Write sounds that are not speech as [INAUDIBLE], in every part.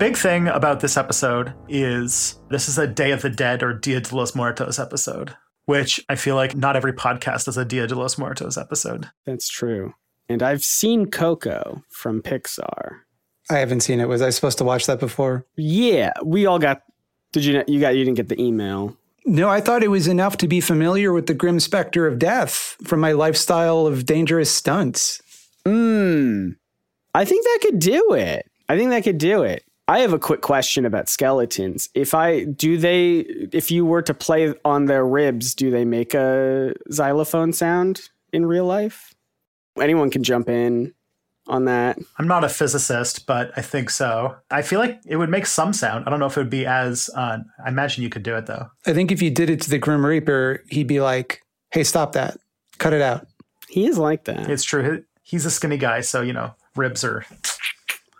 Big thing about this episode is this is a Day of the Dead or Dia de los Muertos episode, which I feel like not every podcast is a Dia de los Muertos episode. That's true. And I've seen Coco from Pixar. I haven't seen it. Was I supposed to watch that before? Yeah, we all got. Did you? You got? You didn't get the email. No, I thought it was enough to be familiar with the grim specter of death from my lifestyle of dangerous stunts. Hmm. I think that could do it. I think that could do it. I have a quick question about skeletons. If I do they if you were to play on their ribs, do they make a xylophone sound in real life? Anyone can jump in on that. I'm not a physicist, but I think so. I feel like it would make some sound. I don't know if it would be as. Uh, I imagine you could do it though. I think if you did it to the Grim Reaper, he'd be like, "Hey, stop that! Cut it out." He is like that. It's true. He's a skinny guy, so you know ribs are.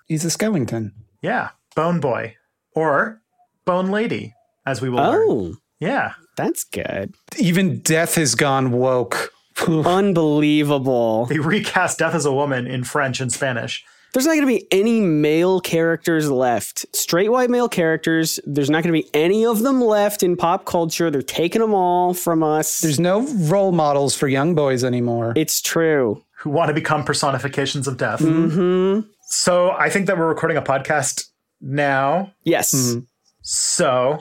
He's a skeleton. Yeah, Bone Boy or Bone Lady, as we will learn. oh, Yeah, that's good. Even death has gone woke. [LAUGHS] Unbelievable. they recast Death as a Woman in French and Spanish. There's not going to be any male characters left. Straight white male characters. There's not going to be any of them left in pop culture. They're taking them all from us. There's no role models for young boys anymore. it's true. Who want to become personifications of death. hmm So I think that we're recording a podcast now. Yes. Mhm. So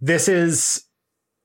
this is.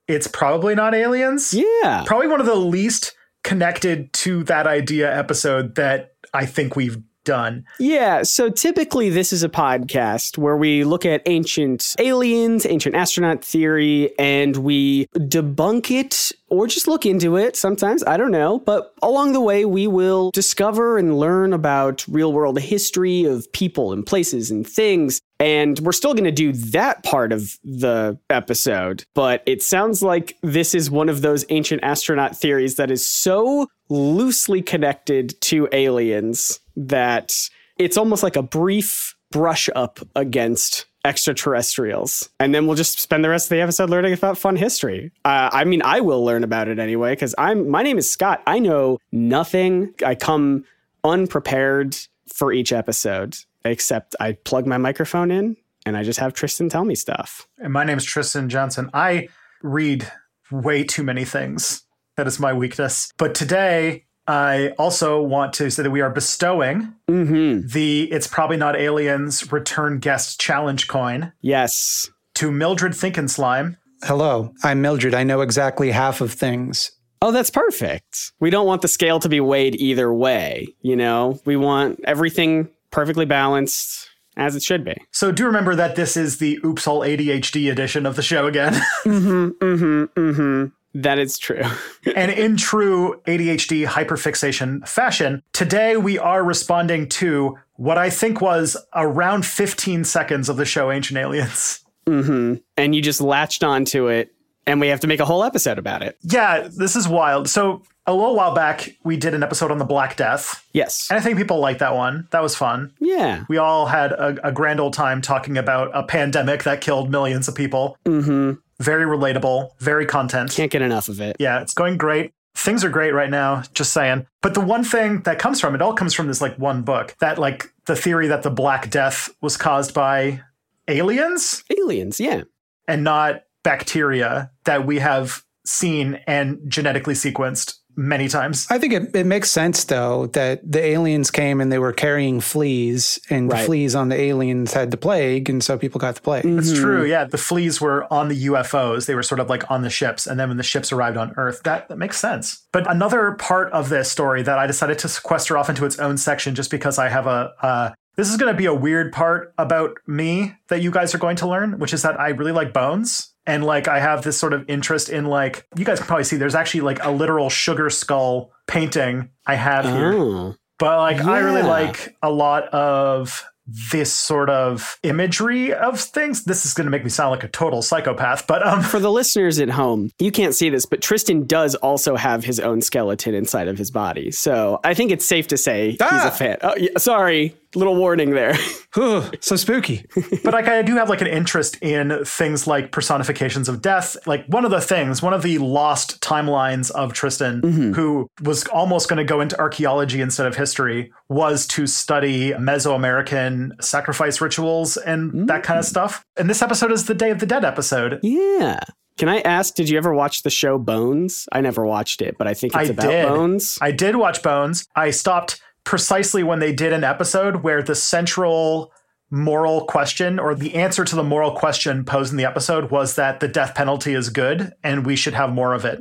It's probably not aliens. Yeah. Probably one of the least connected to that idea episode that I think we've done. Yeah. So typically, this is a podcast where we look at ancient aliens, ancient astronaut theory, and we debunk it or just look into it sometimes. I don't know. But along the way, we will discover and learn about real world history of people and places and things. And we're still going to do that part of the episode. But it sounds like this is one of those ancient astronaut theories that is so loosely connected to aliens that it's almost like a brief brush up against extraterrestrials. And then we'll just spend the rest of the episode learning about fun history. Uh, I mean, I will learn about it anyway because I'm my name is Scott. I know nothing. I come unprepared for each episode, except I plug my microphone in and I just have Tristan tell me stuff. And my name is Tristan Johnson. I read way too many things. That is my weakness. But today, I also want to say that we are bestowing Mm-hmm. the It's Probably Not Aliens Return Guest Challenge coin Yes. to Mildred Thinkenslime. Hello, I'm Mildred. I know exactly half of things. Oh, that's perfect. We don't want the scale to be weighed either way. You know, we want everything perfectly balanced as it should be. So do remember that this is the Oops All ADHD edition of the show again. [LAUGHS] Mm-hmm. Mm-hmm. Mm-hmm. That is true. [LAUGHS] and in true ADHD hyperfixation fashion, today we are responding to what I think was around 15 seconds of the show Ancient Aliens. mm-hmm. And you just latched onto it, and we have to make a whole episode about it. Yeah, this is wild. So a little while back, we did an episode on the Black Death, Yes. and I think people liked that one. That was fun. Yeah. We all had a, a grand old time talking about a pandemic that killed millions of people. Mm-hmm. Very relatable, very content. Can't get enough of it. Yeah, it's going great. Things are great right now, just saying. But the one thing that comes from it all comes from this like one book that like the theory that the Black Death was caused by aliens Aliens. Yeah. and not bacteria that we have seen and genetically sequenced many times. I think it, it makes sense though that the aliens came and they were carrying fleas, and Right. the fleas on the aliens had the plague, and so people got the plague. It's Mm-hmm. true. Yeah, the fleas were on the UFOs. They were sort of like on the ships, and then when the ships arrived on Earth, that, that makes sense. But another part of this story that I decided to sequester off into its own section, just because I have a. Uh, this is going to be a weird part about me that you guys are going to learn, which is that I really like bones. And like I have this sort of interest in like you guys can probably see there's actually like a literal sugar skull painting I have here. Oh. But like I really like a lot of this sort of imagery of things. This is going to make me sound like a total psychopath, but um For the listeners at home, you can't see this, but Tristan does also have his own skeleton inside of his body. So I think it's safe to say he's Ah! a fan. Oh, yeah, sorry. Little warning there. [LAUGHS] Whew, so spooky. [LAUGHS] but like I do have like an interest in things like personifications of death. Like one of the things, one of the lost timelines of Tristan, mm-hmm. who was almost going to go into archaeology instead of history, was to study Mesoamerican sacrifice rituals and that kind of mm. stuff. And this episode is the Day of the Dead episode. yeah. Can I ask, did you ever watch the show Bones? I never watched it, but I think it's I about did. bones. I did watch Bones. I stopped precisely when they did an episode where the central moral question or the answer to the moral question posed in the episode was that the death penalty is good and we should have more of it.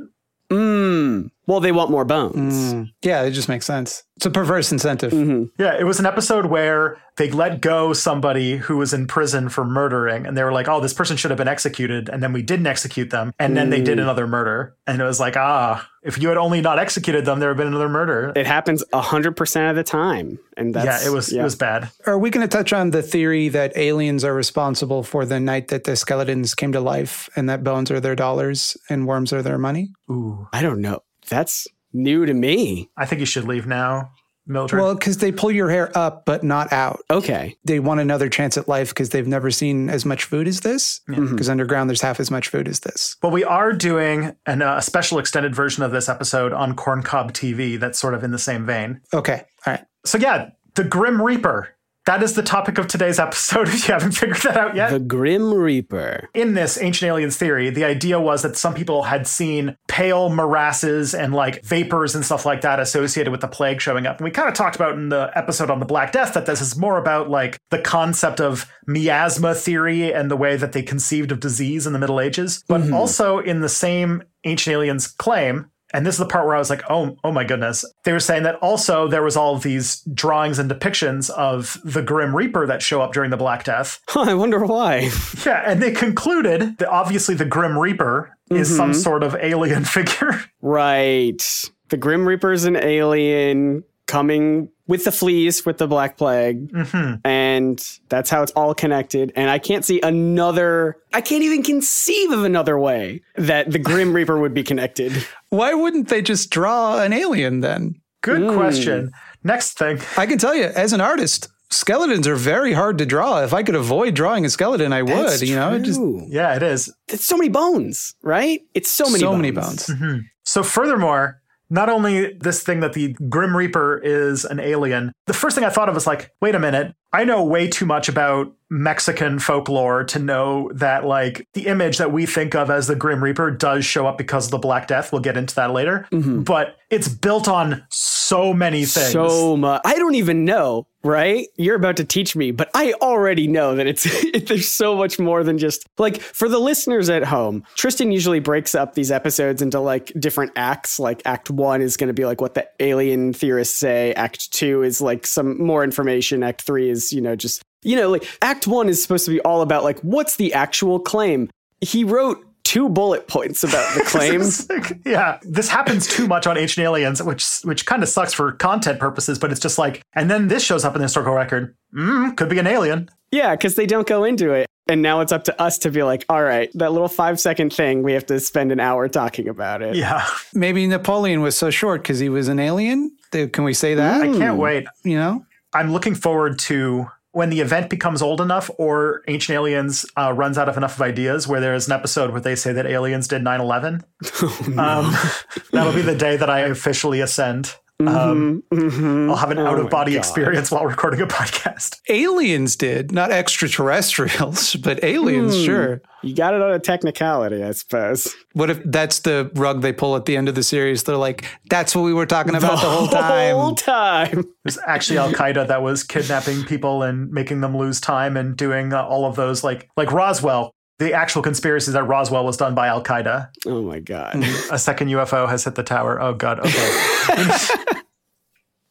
Mm. Well, they want more bones. Mm, yeah, it just makes sense. It's a perverse incentive. hmm Yeah, it was an episode where they let go somebody who was in prison for murdering and they were like, "Oh, this person should have been executed." And then we didn't execute them, and then they did Mm. another murder. And it was like, "Ah, if you had only not executed them, there would have been another murder." It happens 100% of the time. And that's, yeah, it was it was bad. Are we going to touch on the theory that aliens are responsible for the night that the skeletons came to life and that bones are their dollars and worms are their money? Ooh. I don't know. That's new to me. I think you should leave now, Mildred. Well, because they pull your hair up but not out. Okay. They want another chance at life because they've never seen as much food as this. Because underground, there's half as much food as this. But we are doing an, uh, a special extended version of this episode on Corncob TV that's sort of in the same vein. Okay. All right. So, yeah, the Grim Reaper. That is the topic of today's episode, [LAUGHS] if you haven't figured that out yet. The Grim Reaper. in this ancient aliens theory, the idea was that some people had seen pale morasses and like vapors and stuff like that associated with the plague showing up. And we kind of talked about in the episode on the Black Death that this is more about like the concept of miasma theory and the way that they conceived of disease in the Middle Ages. But mm-hmm. also in the same ancient aliens claim, and this is the part where I was like, oh, oh my goodness. They were saying that also there was all these drawings and depictions of the Grim Reaper that show up during the Black Death. Huh, [LAUGHS] I wonder why. Yeah, and they concluded that obviously the Grim Reaper is some Mhm. sort of alien [LAUGHS] figure. Right. The Grim Reaper is an alien coming with the fleas with the Black Plague. hmm And that's how it's all connected. And I can't see another, I can't even conceive of another way that the Grim [LAUGHS] Reaper would be connected. Why wouldn't they just draw an alien then? Good Mm. question. Next thing. I can tell you, as an artist, skeletons are very hard to draw. If I could avoid drawing a skeleton, I would. That's you know, it just. Yeah, it is. it's so many bones, right? It's so many so bones. many bones. hmm So, furthermore, not only this thing that the Grim Reaper is an alien, the first thing I thought of was like, wait a minute, I know way too much about Mexican folklore to know that, like, the image that we think of as the Grim Reaper does show up because of the Black Death. We'll get into that later. Mhm. But it's built on so many things. So much. I don't even know, right? You're about to teach me, but I already know that it's [LAUGHS] there's so much more than just like for the listeners at home. Tristan usually breaks up these episodes into like different acts. Like act 1 is going to be like what the alien theorists say, act 2 is like some more information, act 3 is, you know, just you know, like act 1 is supposed to be all about like what's the actual claim. He wrote two bullet points about the [LAUGHS] claim. It's [LAUGHS] like- yeah, this happens too much on Ancient Aliens, which which kind of sucks for content purposes. But it's just like, and then this shows up in the historical record. Mm, could be an alien. Yeah, because they don't go into it. And now it's up to us to be like, all right, that little five second thing, we have to spend an hour talking about it. Yeah, Maybe Napoleon was so short because he was an alien. Can we say that? I Hmm. can't wait. You know, I'm looking forward to when the event becomes old enough or Ancient Aliens uh, runs out of enough of ideas where there is an episode where they say that aliens did 9 11. [LAUGHS] Oh, um, [LAUGHS] that'll be the day that I officially ascend. Um, Mhm. I'll have an Oh out of body God. experience while recording a podcast. [LAUGHS] Aliens did, not extraterrestrials, [LAUGHS] but aliens, Hmm. sure. You got it on a technicality, I suppose. What if that's the rug they pull at the end of the series? They're like, that's what we were talking about the, whole [LAUGHS] time. whole time. It was actually Al Qaeda that was kidnapping people and making them lose time and doing uh, all of those, like like Roswell. The actual conspiracy is that Roswell was done by Al Qaeda. Oh my god. A second UFO has hit the tower. Oh god. Okay. [LAUGHS]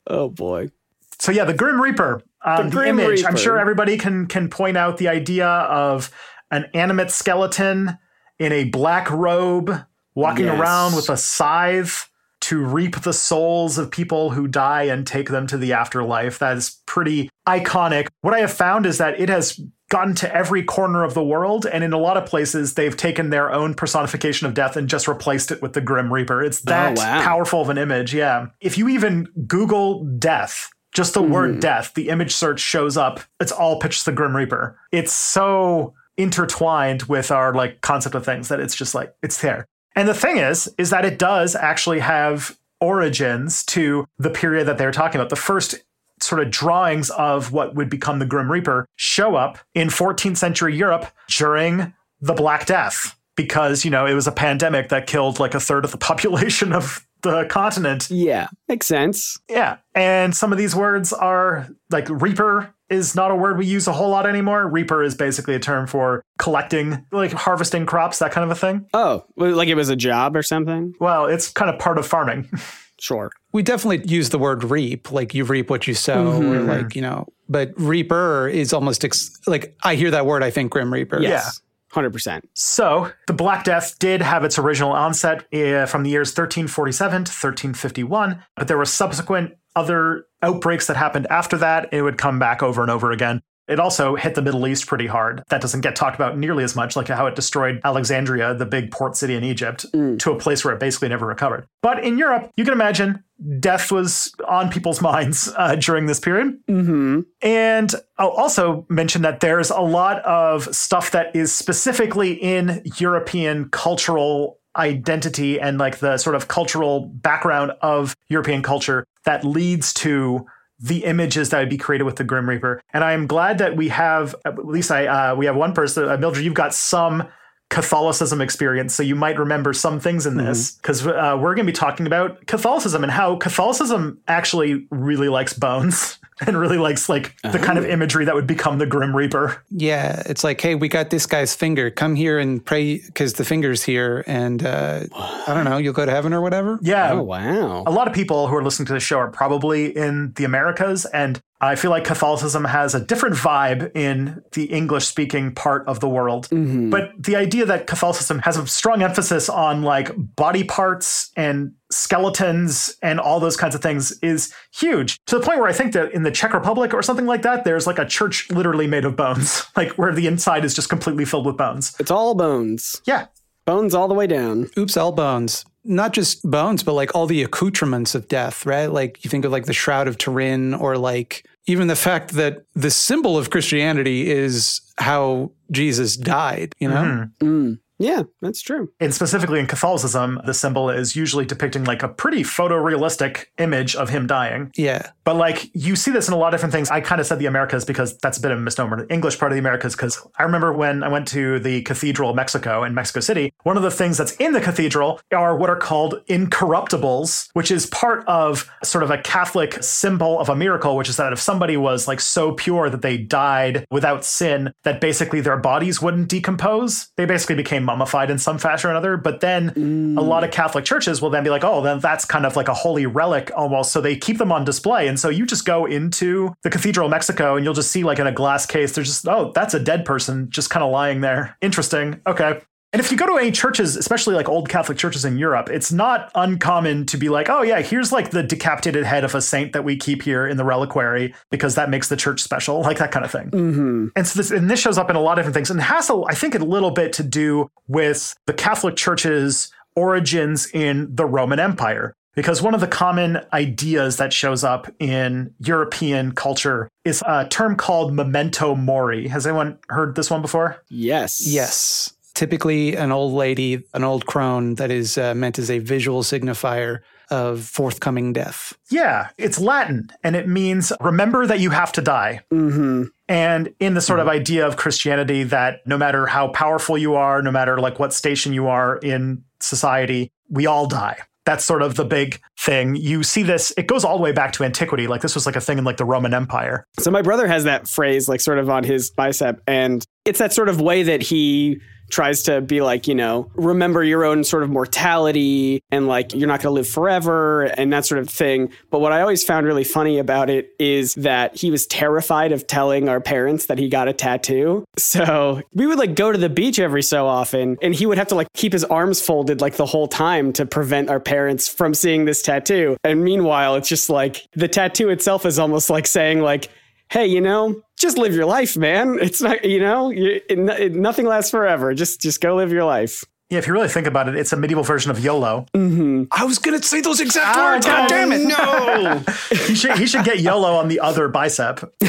Oh boy. so yeah, the Grim Reaper. Um, the, Grim image. I'm sure everybody can can point out the idea of an animate skeleton in a black robe walking Yes. around with a scythe to reap the souls of people who die and take them to the afterlife. That is pretty iconic. What I have found is that it has gotten to every corner of the world, and in a lot of places, they've taken their own personification of death and just replaced it with the Grim Reaper. It's oh, that wow. powerful of an image. Yeah. If you even Google death, just the word hmm. death, the image search shows up. It's all pictures of the Grim Reaper. It's so intertwined with our like concept of things that it's just like it's there. And the thing is, is that it does actually have origins to the period that they're talking about. The first sort of drawings of what would become the Grim Reaper show up in 14th century Europe during the Black Death because, you know, it was a pandemic that killed like a third of the [LAUGHS] population of the continent. Yeah, makes sense. Yeah. And some of these words are like Reaper is not a word we use a whole lot anymore. Reaper is basically a term for collecting, like harvesting crops, that kind of a thing. Oh, like it was a job or something? Well, it's kind of part of farming. [LAUGHS] Sure. We definitely use the word reap, like you reap what you sow, Mm-hmm. or like, you know, but reaper is almost ex- like I hear that word, I think Grim Reaper. Yes. 100%. So, the Black Death did have its original onset uh, from the years 1347 to 1351, but there were subsequent other outbreaks that happened after that. It would come back over and over again. It also hit the Middle East pretty hard. That doesn't get talked about nearly as much, like how it destroyed Alexandria, the big port city in Egypt, to a place where it basically never recovered. But in Europe, you can imagine death was on people's [LAUGHS] minds uh, during this period. Mm-hmm. And I'll also mention that there's a lot of stuff that is specifically in European cultural identity and like the sort of cultural background of European culture that leads to the images that would be created with the Grim Reaper. And I am glad that we have, at least I, uh, we have one person, uh, Mildred, you've got some Catholicism experience, so you might remember some things in this because uh, we're going to be talking about Catholicism and how Catholicism actually really likes bones [LAUGHS] and really likes like the kind of imagery that would become the Grim Reaper. Yeah. It's like, hey, we got this guy's finger. Come here and pray because the finger's here. And uh, I don't know, you'll go to heaven or whatever. Yeah, Oh, wow. a lot of people who are listening to the show are probably in the Americas, and I feel like Catholicism has a different vibe in the English speaking part of the world. Mm-hmm. But the idea that Catholicism has a strong emphasis on like body parts and skeletons and all those kinds of things is huge to the point where I think that in the Czech Republic or something like that, there's like a church literally made of bones, [LAUGHS] like where the inside is just completely filled with bones. It's all bones. Yeah. Bones all the way down. Oops, all bones. Not just bones, but like all the accoutrements of death, right? Like you think of like the Shroud of Turin or like even the fact that the symbol of Christianity is how Jesus died, you know? Mm. Yeah, that's true. and specifically in Catholicism, the symbol is usually depicting like a pretty photorealistic image of him dying. Yeah. But like you see this in a lot of different things. I kind of said the Americas because that's a bit of a misnomer. The English part of the Americas, because I remember when I went to the Cathedral of Mexico in Mexico City, one of the things that's in the cathedral are what are called incorruptibles, which is part of sort of a Catholic symbol of a miracle, which is that if somebody was like so pure that they died without sin, that basically their bodies wouldn't decompose. They basically became mummified in some fashion or another. But then a lot of mm. Catholic churches will then be like, oh, then that's kind of like a holy relic almost. So they keep them on display. And so you just go into the Cathedral of Mexico and you'll just see like in a glass case, there's just, oh, that's a dead person just kind of lying there. Interesting. Okay. And if you go to any churches, especially like old Catholic churches in Europe, it's not uncommon to be like, oh, yeah, here's like the decapitated head of a saint that we keep here in the reliquary because that makes the church special, like that kind of thing. Mm-hmm. And so this, and this shows up in a lot of different things and has, a, I think, a little bit to do with the Catholic Church's origins in the Roman Empire. Because one of the common ideas that shows up in European culture is a term called memento mori. Has anyone heard this one before? Yes. Yes. Typically, an old lady, an old crone that is uh, meant as a visual signifier of forthcoming death. Yeah, it's Latin and it means remember that you have to die. Mm-hmm. And in the sort of idea of Christianity that no matter how powerful you are, no matter like what station you are in society, we all die. That's sort of the big thing. You see this, it goes all the way back to antiquity. Like this was like a thing in like the Roman Empire. So my brother has that phrase like sort of on his bicep and it's that sort of way that he tries to be like, you know, remember your own sort of mortality and like you're not going to live forever and that sort of thing. But what I always found really funny about it is that he was terrified of telling our parents that he got a tattoo. So we would like go to the beach every so often and he would have to like keep his arms folded like the whole time to prevent our parents from seeing this tattoo. And meanwhile, it's just like the tattoo itself is almost like saying like, hey, you know, just live your life, man. It's not, you know, you, it, it, nothing lasts forever. Just, just go live your life. Yeah, if you really think about it, it's a medieval version of YOLO. Mm-hmm. I was going to say those exact Ah, words. God damn it. No. [LAUGHS] he should he should get YOLO on the other bicep. [LAUGHS]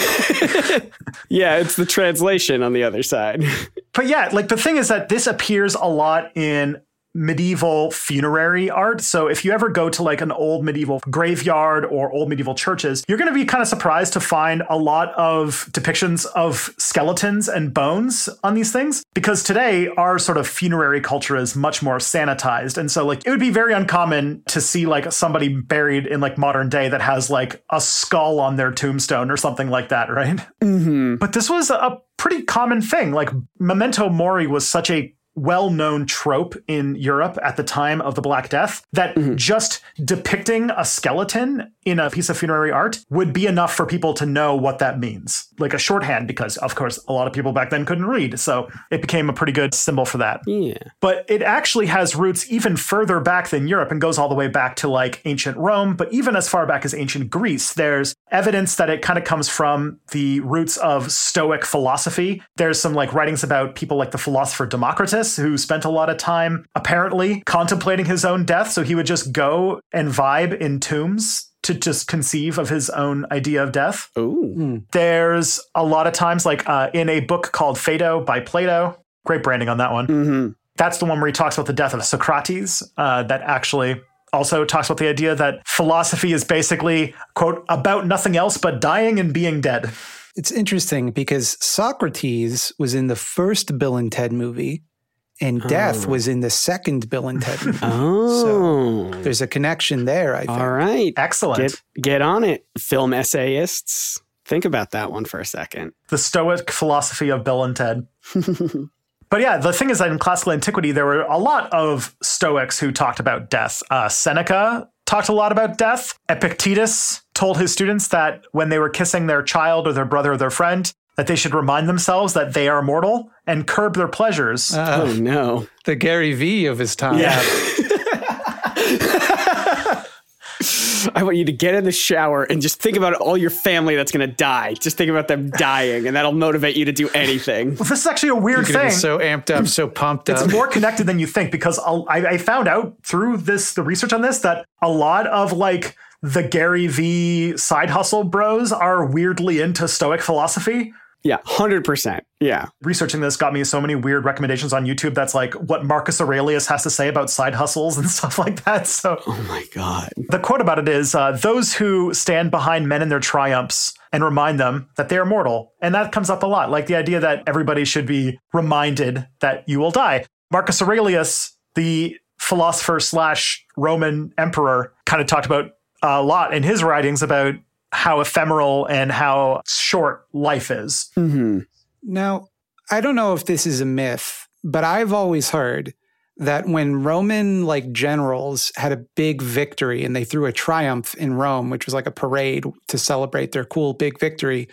yeah, it's the translation on the other side. [LAUGHS] But yeah, like the thing is that this appears a lot in medieval funerary art. So if you ever go to like an old medieval graveyard or old medieval churches, you're going to be kind of surprised to find a lot of depictions of skeletons and bones on these things because today our sort of funerary culture is much more sanitized. And so like it would be very uncommon to see like somebody buried in like modern day that has like a skull on their tombstone or something like that, right? Mm-hmm. But this was a pretty common thing. Like memento mori was such a well-known trope in Europe at the time of the Black Death that Mhm. just depicting a skeleton in a piece of funerary art would be enough for people to know what that means. Like a shorthand because of course a lot of people back then couldn't read. So it became a pretty good symbol for that. Yeah. But it actually has roots even further back than Europe and goes all the way back to like ancient Rome, but even as far back as ancient Greece. There's evidence that it kind of comes from the roots of Stoic philosophy. There's some like writings about people like the philosopher Democritus, who spent a lot of time apparently contemplating his own death. So he would just go and vibe in tombs to just conceive of his own idea of death. Ooh. There's a lot of times, like uh, in a book called Phaedo by Plato. Great branding on that one. Mm-hmm. That's the one where he talks about the death of Socrates. Uh, that actually also talks about the idea that philosophy is basically, quote, about nothing else but dying and being dead. It's interesting because Socrates was in the first Bill and Ted movie, and Death Oh. was in the second Bill and Ted movie. Oh. There's a connection there, I think. All right. Excellent. Get get on it, film essayists. Think about that one for a second. the Stoic philosophy of Bill and Ted. [LAUGHS] But yeah, the thing is that in classical antiquity, there were a lot of Stoics who talked about death. Uh, Seneca talked a lot about death. Epictetus told his students that when they were kissing their child or their brother or their friend, that they should remind themselves that they are mortal and curb their pleasures. Uh, oh no. the Gary V of his time. yeah. [LAUGHS] [LAUGHS] I want you to get in the shower and just think about all your family that's going to die. Just think about them dying, and that'll motivate you to do anything. Well, this is actually a weird You're thing. be so amped up, so pumped up. it's more connected than you think because I'll- I, I found out through this the research on this that a lot of like the Gary V side hustle bros are weirdly into Stoic philosophy. Yeah, hundred percent. Yeah. Researching this got me so many weird recommendations on YouTube. That's like what Marcus Aurelius has to say about side hustles and [LAUGHS] stuff like that. So Oh my god. the quote about it is uh, those who stand behind men in their triumphs and remind them that they are mortal. And that comes up a lot, like the idea that everybody should be reminded that you will die. Marcus Aurelius, the philosopher slash Roman emperor, kind of talked about a lot in his writings about how ephemeral and how short life is. hmm Now, I don't know if this is a myth, but I've always heard that when Roman like generals had a big victory and they threw a triumph in Rome, which was like a parade to celebrate their cool big victory,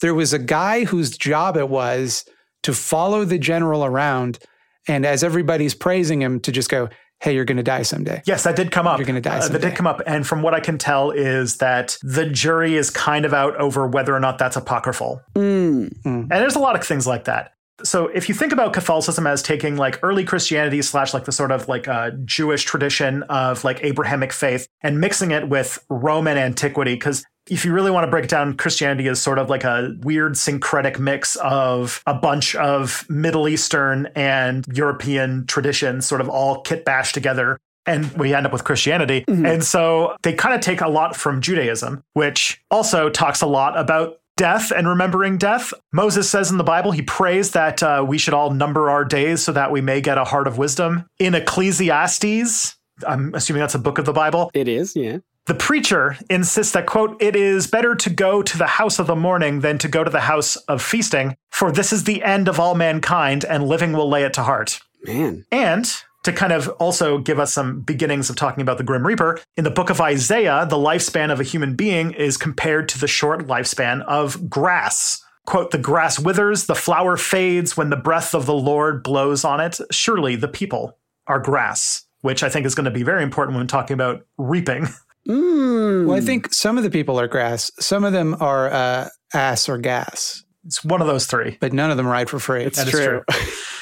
there was a guy whose job it was to follow the general around and as everybody's praising him to just go, "Hey, you're going to die someday." Yes, that did come up. You're gonna die Uh, that did come up. And from what I can tell, is that the jury is kind of out over whether or not that's apocryphal. Mm. And there's a lot of things like that. So if you think about Catholicism as taking like early Christianity slash like the sort of like uh, Jewish tradition of like Abrahamic faith and mixing it with Roman antiquity, because if you really want to break it down, Christianity is sort of like a weird syncretic mix of a bunch of Middle Eastern and European traditions, sort of all kit bashed together. and we end up with Christianity. And so they kind of take a lot from Judaism, which also talks a lot about death and remembering death. Moses says in the Bible, he prays that uh, we should all number our days so that we may get a heart of wisdom. In Ecclesiastes, I'm assuming that's a book of the Bible, It is, yeah. the preacher insists that, quote, it is better to go to the house of the mourning than to go to the house of feasting, for this is the end of all mankind, and living will lay it to heart. Man. And to kind of also give us some beginnings of talking about the Grim Reaper, in the book of Isaiah, the lifespan of a human being is compared to the short lifespan of grass. Quote, the grass withers, the flower fades when the breath of the Lord blows on it. Surely the people are grass, which I think is going to be very important when talking about reaping. [LAUGHS] Mm. Well, I think some of the people are grass. Some of them are uh, ass or gas, It's one of those three. but none of them ride for free. It's That is true. [LAUGHS]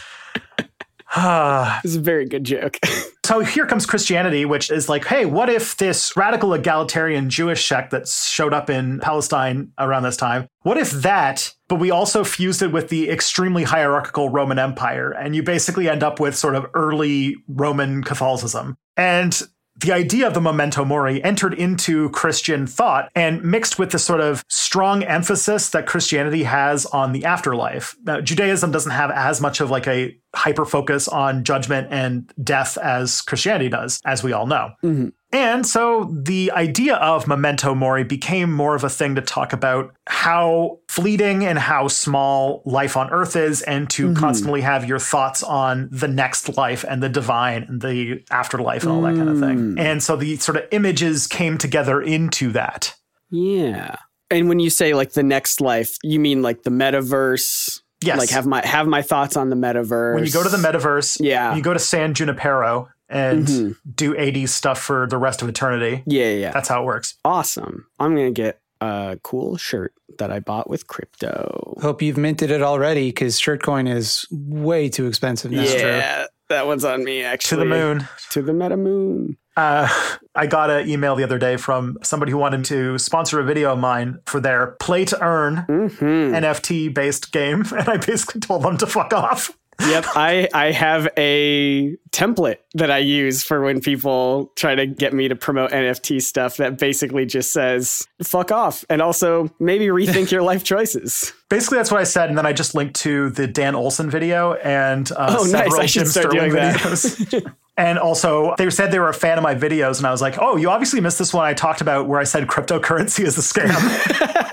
[SIGHS] Ah, it's a very good joke. [LAUGHS] So here comes Christianity, which is like, hey, what if this radical egalitarian Jewish sect that showed up in Palestine around this time, what if that, but we also fused it with the extremely hierarchical Roman Empire, and you basically end up with sort of early Roman Catholicism. And the idea of the memento mori entered into Christian thought and mixed with the sort of strong emphasis that Christianity has on the afterlife. Now, Judaism doesn't have as much of like a hyper focus on judgment and death as Christianity does, as we all know. Mhm. And so the idea of memento mori became more of a thing to talk about how fleeting and how small life on earth is, and to Mhm. constantly have your thoughts on the next life and the divine and the afterlife and all that kind of thing. Mm. And so the sort of images came together into that. yeah. And when you say like the next life, you mean like the metaverse? Yes. Like have my have my thoughts on the metaverse. when you go to the metaverse, Yeah. you go to San Junipero and Mhm. do 80s stuff for the rest of eternity. Yeah, yeah, yeah. That's how it works. Awesome. I'm gonna get a cool shirt that I bought with crypto. Hope you've minted it already because Shirtcoin is way too expensive now. yeah, that one's on me actually. To the moon. To the meta moon. Uh, I got an email the other day from somebody who wanted to sponsor a video of mine for their play to earn hmm NFT based game. [LAUGHS] And I basically told them to fuck off. Yep, I I have a template that I use for when people try to get me to promote NFT stuff that basically just says "fuck off" and also maybe rethink your life choices. [LAUGHS] Basically, that's what I said. And then I just linked to the Dan Olson video and uh, Oh, nice. I should start Sterling doing that. [LAUGHS] videos. and also, they said they were a fan of my videos. And I was like, oh, you obviously missed this one I talked about where I said cryptocurrency is a scam.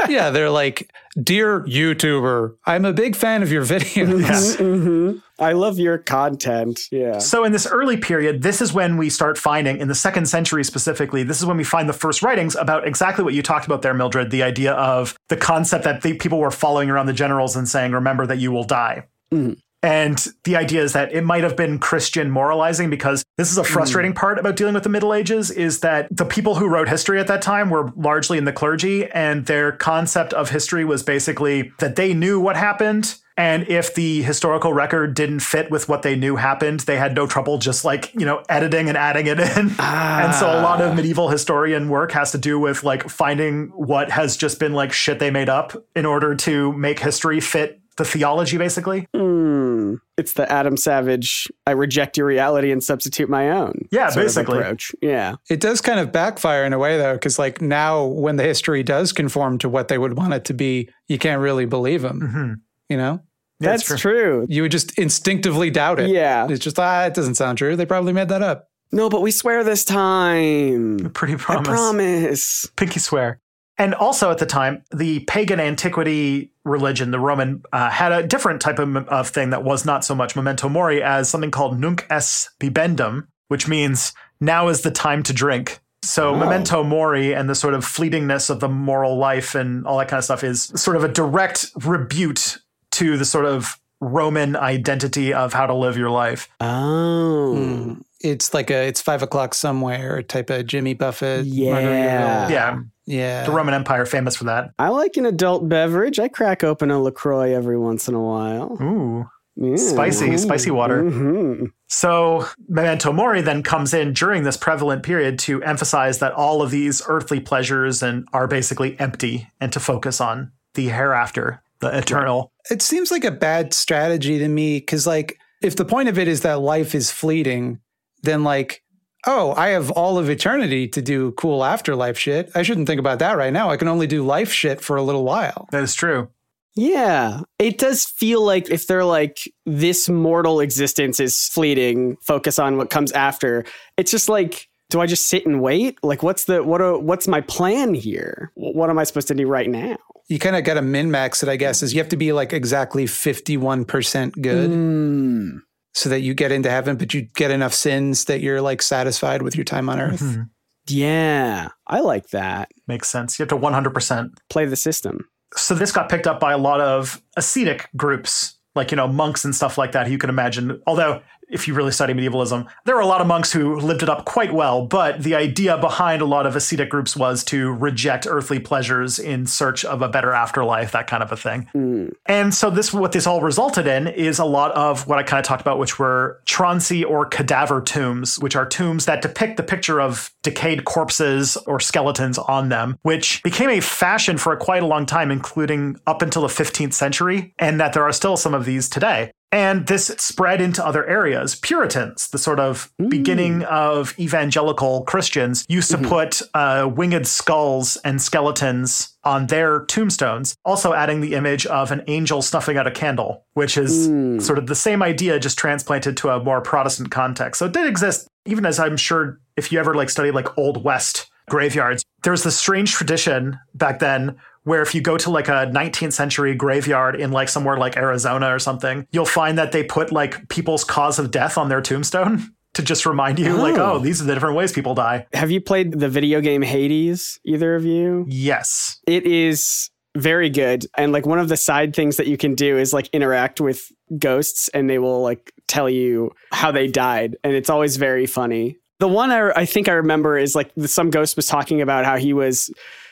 [LAUGHS] yeah, they're like, Dear YouTuber, I'm a big fan of your videos. hmm I love your content. Yeah. So, in this early period, this is when we start finding, in the second century specifically, this is when we find the first writings about exactly what you talked about there, Mildred the idea of the concept that the people were following around the generals and saying, Remember that you will die. Mhm. And the idea is that it might have been Christian moralizing because this is a frustrating mm. part about dealing with the Middle Ages is that the people who wrote history at that time were largely in the clergy, and their concept of history was basically that they knew what happened. And if the historical record didn't fit with what they knew happened, they had no trouble just like, you know, editing and adding it in. [LAUGHS] And so a lot of ah. medieval historian work has to do with like finding what has just been like shit they made up in order to make history fit the theology, basically. Hmm. It's the Adam Savage. I reject your reality and substitute my own. Yeah, sort basically. approach. Yeah. It does kind of backfire in a way, though, because like now when the history does conform to what they would want it to be, you can't really believe them. hmm You know, Yeah, That's it's true. you would just instinctively doubt it. Yeah. It's just ah, it doesn't sound true. They probably made that up. No, but we swear this time. Pretty I promise. promise. Pinky swear. And also at the time, the pagan antiquity religion, the Roman, uh, had a different type of, of thing that was not so much memento mori as something called nunc est bibendum, which means now is the time to drink. So Oh. memento mori and the sort of fleetingness of the moral life and all that kind of stuff is sort of a direct rebuke to the sort of Roman identity of how to live your life. Oh. Mm. It's like a it's five o'clock somewhere type of Jimmy Buffett. Yeah. Margaritaville. Yeah, yeah. the Roman Empire famous for that. I like an adult beverage. I crack open a LaCroix every once in a while. Ooh. Yeah. Spicy, spicy water. Mhm. So Memento Mori then comes in during this prevalent period to emphasize that all of these earthly pleasures and are basically empty and to focus on the hereafter, the eternal. It seems like a bad strategy to me because, like, if the point of it is that life is fleeting, then, like, oh, I have all of eternity to do cool afterlife shit. I shouldn't think about that right now. I can only do life shit for a little while. That is true. Yeah, it does feel like if they're like this mortal existence is fleeting, focus on what comes after. It's just like do I just sit and wait? Like what's the what are, what's my plan here? What am I supposed to do right now? You kind of got to min max it, I guess, is you have to be like exactly 51% good Mm. So that you get into heaven, but you get enough sins that you're like satisfied with your time on earth. Mhm. Yeah, I like that. Makes sense. You have to 100%. Play the system. So this got picked up by a lot of ascetic groups, like, you know, monks and stuff like that, who you can imagine. Although, if you really study medievalism, there were a lot of monks who lived it up quite well. But the idea behind a lot of ascetic groups was to reject earthly pleasures in search of a better afterlife, that kind of a thing. Mm. And so this what this all resulted in is a lot of what I kind of talked about, which were transi or cadaver tombs, which are tombs that depict the picture of decayed corpses or skeletons on them, which became a fashion for quite a long time, including up until the 15th century, and that there are still some of these today. And this spread into other areas. Puritans, the sort of beginning of evangelical Christians, used to put uh, winged skulls and skeletons on their tombstones, also adding the image of an angel snuffing out a candle, which is Mm. sort of the same idea, just transplanted to a more Protestant context. So it did exist, even as I'm sure if you ever like study like Old West graveyards, there was this strange tradition back then where if you go to like a 19th century graveyard in like somewhere like Arizona or something, you'll find that they put like people's cause of death on their tombstone [LAUGHS] to just remind you, like, Oh. oh, these are the different ways people die. Have you played the video game Hades? Either of you? Yes. It is very good. And like one of the side things that you can do is like interact with ghosts and they will like tell you how they died. And it's always very funny. The one I, I think I remember is like some ghost was talking about how he was